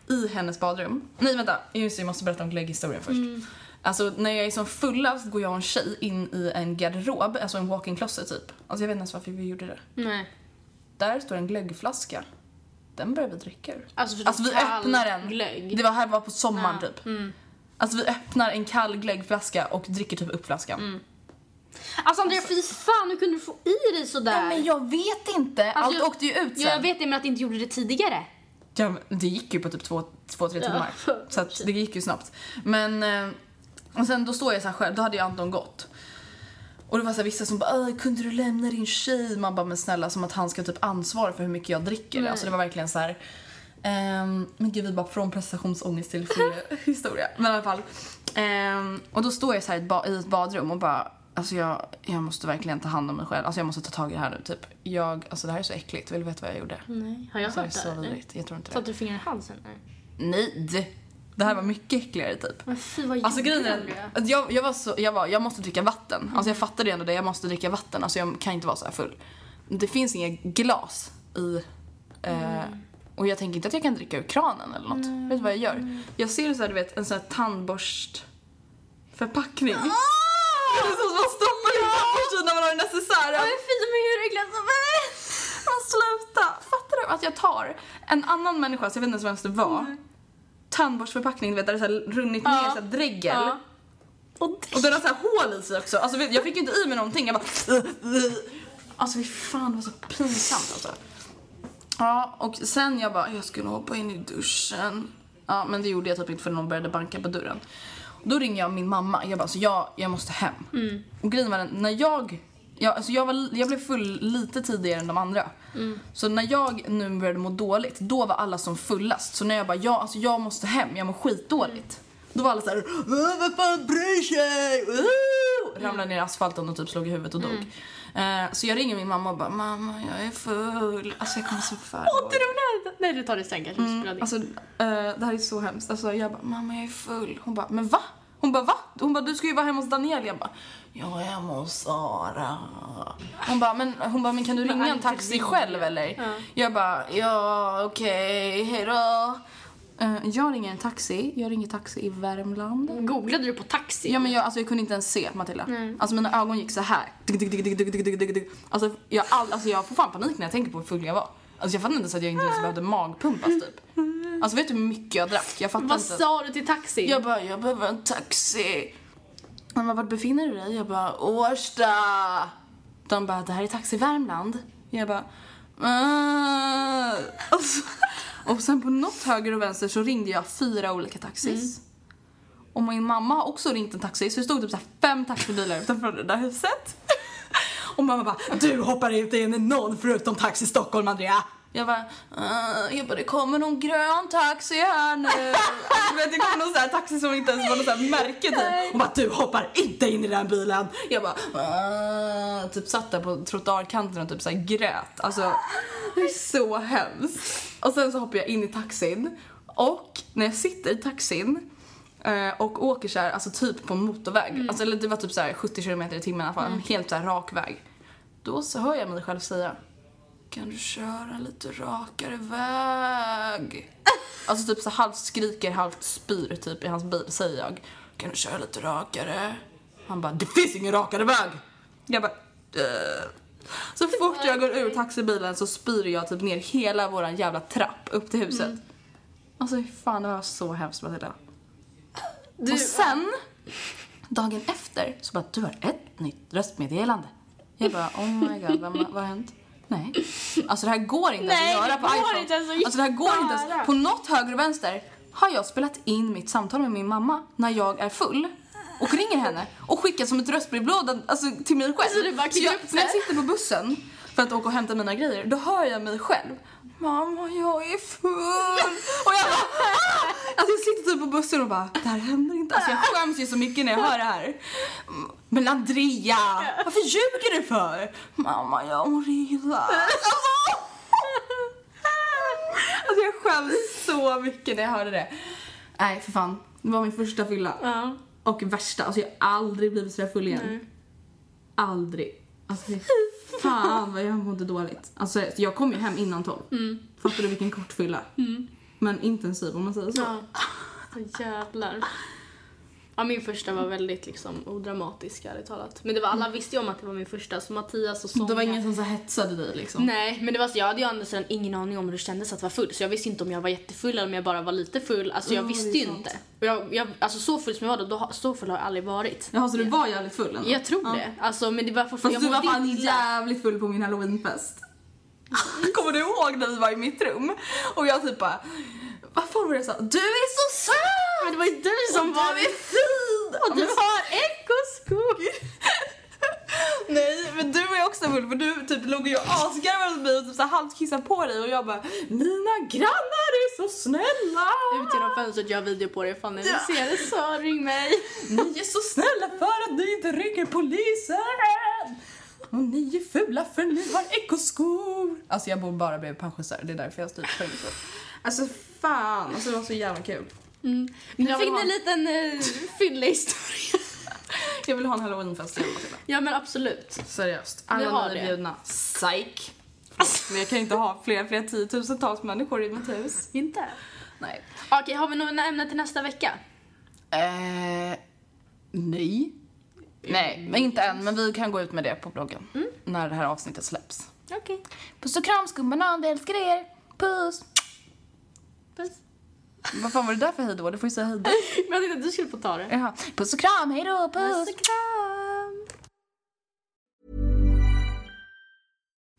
i hennes badrum. Nej vänta, just det, jag måste berätta om glögghistorien först. Alltså när jag är som fullast går jag och en tjej in i en garderob, alltså en walk-in closet typ. Alltså jag vet inte ens varför vi gjorde det. Nej. Där står en glöggflaska. Den börjar vi dricka ur. Alltså, Alltså vi öppnar den. glögg. Det var här var på sommaren Ja, typ. mm. Alltså vi öppnar en kall glöggflaska och dricker typ upp flaskan. Mm. Alltså Andrea, fy fan, hur kunde du få i dig sådär? Ja, men jag vet inte. Alltså, Allt jag- åkte ju ut sen. Ja, jag vet det, men att du inte gjorde det tidigare. Ja, men det gick ju på typ två, två tre Ja. timmar. Så att det gick ju snabbt. Men, eh, och sen då står jag så här själv, då hade ju Anton gått. Och det var så vissa som bara "Åh, kunde du lämna din tjej? Man bara men snälla som att han ska typ ansvara för hur mycket jag dricker. Nej. Alltså det var verkligen så här. ehm, men gud vi bara från prestationsångest till historia. Men i alla fall. Ehm, och då står jag så här i ett, ba- i ett badrum och bara Alltså jag, jag måste verkligen ta hand om mig själv. Alltså jag måste ta tag i det här nu typ. Jag, alltså det här är så äckligt. Vill du veta vad jag gjorde? Nej. Har jag Alltså, det är hört det? så eller? vidrigt. Jag tror inte det. Satte du fingret i halsen? Nej. Nej! Det här var mycket äckligare typ. Men fy vad Alltså grejen är jag, jag var så, jag var, jag måste dricka vatten. Alltså jag fattade ändå det, jag måste dricka vatten. Alltså jag kan inte vara så här full. Det finns inga glas i, eh, och jag tänker inte att jag kan dricka ur kranen eller något. Vet du vad jag gör? Jag ser så här, du vet, en sån här tandborstförpackning. Det är att man stoppar in tandborsten när man har en necessär. Fy men hur äckligt som Men sluta! Fattar du att jag tar en annan människa, så jag vet inte ens vem det var, tandborstförpackning, du vet där det är här runnit ner så här dregel. Ja. Och, och den har så här hål i sig också. Alltså, jag fick ju inte i mig någonting. Jag bara... Alltså fy fan det var så pinsamt alltså. Ja, och sen jag bara, jag skulle hoppa in i duschen. Ja, men det gjorde jag typ inte för någon började banka på dörren. Då ringer jag min mamma. Jag bara, så jag, jag måste hem. Och grejen var den, när jag... Jag, alltså jag, var, jag blev full lite tidigare än de andra. Så när jag nu började må dåligt, då var alla som fullast. Så när jag bara, ja, alltså jag måste hem, jag mår skitdåligt. Då var alla såhär, vad fan bryr sig? Woo! Ramlade ner i asfalten och typ slog i huvudet och dog. Eh, så jag ringer min mamma och bara, mamma jag är full. Alltså jag kommer så de där. Nej, du tar det sen kanske. Mm, Alltså, eh, det här är så hemskt. Alltså, jag bara, mamma jag är full. Hon bara, men va? Hon bara, va? Hon bara, du ska ju vara hemma hos Daniel. Jag bara, jag är hemma hos Sara. Hon bara, men, hon bara, men kan du ringa en taxi själv eller? Jag bara, ja okej, hejdå. Uh, jag ringer en taxi. Jag ringer taxi i Värmland. Googlade du på taxi? Ja men jag, alltså, jag kunde inte ens se Matilda. Alltså mina ögon gick så här. Alltså, jag, all, alltså jag får fan panik när jag tänker på hur full jag var. Alltså jag fattar inte ens att jag inte ens behövde magpumpas typ. Alltså vet du hur mycket jag drack? Jag fattar Vad inte. sa du till taxi? Jag bara, jag behöver en taxi. Han bara, vart befinner du dig? Jag bara, Årsta. De bara, det här är Taxi Värmland. Jag bara, "Ah." och, så, och sen på något höger och vänster så ringde jag fyra olika taxis. Och min mamma har också ringt en taxi så det stod typ så fem taxibilar utanför det där huset. Och mamma bara, du hoppar inte in i någon förutom Taxi Stockholm Andrea. Jag bara, "Ah." jag bara, det kommer någon grön taxi här nu. Alltså, vet, det kommer någon sån här taxi som inte ens var något så här märke typ. Hon bara, du hoppar inte in i den bilen. Jag bara, "Ah." typ satt där på trottoarkanten och typ så här grät. Alltså, det är så hemskt. Och sen så hoppar jag in i taxin. Och när jag sitter i taxin eh, och åker så här, alltså typ på motorväg. Alltså, eller det var typ så här 70 km i timmen i alla fall. En helt så här rak väg. Då så hör jag mig själv säga kan du köra lite rakare väg? Alltså typ så halvt skriker, halvt spyr typ i hans bil, säger jag. Kan du köra lite rakare? Han bara, det finns ingen rakare väg! Jag bara, "Äh." Så fort jag går ur taxibilen så spyr jag typ ner hela våran jävla trapp upp till huset. Alltså fy fan, det var så hemskt Matilda. Och sen, dagen efter, så bara, du har ett nytt röstmeddelande. Jag bara, oh my god, vad, vad har hänt? Nej. Alltså det här går inte Nej, att göra det på går iPhone. inte ens att alltså det här går inte ens. På något höger och vänster har jag spelat in mitt samtal med min mamma när jag är full och ringer henne och skickar som ett röstbrevlåda alltså, till mig själv. Så du bara Så jag, när jag sitter på bussen för att åka och hämta mina grejer, då hör jag mig själv. Mamma, jag är full. Och jag bara, ah! Alltså jag sitter typ på bussen och bara, det här händer inte. Alltså jag skäms ju så mycket när jag hör det här. Mm, Men Andrea, varför ljuger du för? Mamma, jag mår illa. Alltså, alltså jag skäms så mycket när jag hörde det. Nej, för fan. Det var min första fylla. Ja. Och värsta. Alltså jag har aldrig blivit så full igen. Aldrig. Alltså fan vad jag mådde dåligt. Alltså jag kom ju hem innan tolv. Mm. Fattar du vilken kort fylla? Men intensiv om man säger så. Ja. Så jävlar. Ja, min första var väldigt liksom odramatisk ärligt talat. Men det var, alla visste ju om att det var min första, så Mattias och Sonja. Det var ingen som så hetsade dig liksom? Nej, men det var så, jag hade ju sidan ingen aning om hur det kändes att vara full. Så jag visste inte om jag var jättefull eller om jag bara var lite full. Alltså jag Ja, visste ju inte. Och jag, jag, alltså så full som jag var då, då, så full har jag aldrig varit. Jaha, så du var jävligt full ändå? Jag tror Ja. det. Alltså, men det var fortfarande, Fast du jag var mådde fan illa. jävligt full på min halloweenfest. Kommer du ihåg när vi var i mitt rum? Och jag typ bara, vad fan var det jag sa? Du är så söt! Men det var ju du som Och var... Du är fin! Och du Men- har ekoskor! Nej, men du är också full för du typ låg ju asgarvade åt mig och typ så halvt kissade på dig och jag bara Mina grannar är så snälla! Ut genom fönstret, jag har video på det. Fan när du ser det så ring mig. Ni är så snälla för att ni inte ringer polisen! Och ni är fula för ni har ekoskor! Alltså jag bor bara bredvid pensionärer, det är därför jag styr fängelse. Alltså fan, alltså det var så jävla kul. Nu Jag vill fick ni en liten uh, fyllehistoria. Jag vill ha en halloweenfest igen Matilda. ja men absolut. Seriöst. Vi Alla har ni är det. bjudna. Psyk! Men jag kan inte ha fler, fler tiotusentals människor i mitt hus. Inte? Nej. Okej, har vi några ämnen till nästa vecka? Eh, nej. Nej, men inte än. Men vi kan gå ut med det på bloggen. När det här avsnittet släpps. Okej. Puss och kram skummarna, jag älskar er. Puss! Puss. Vad fan var det där för hejdå? Du får ju säga hejdå. Men jag tänkte att du skulle få ta det. Jaha. Puss och kram, hejdå, puss! Puss och kram!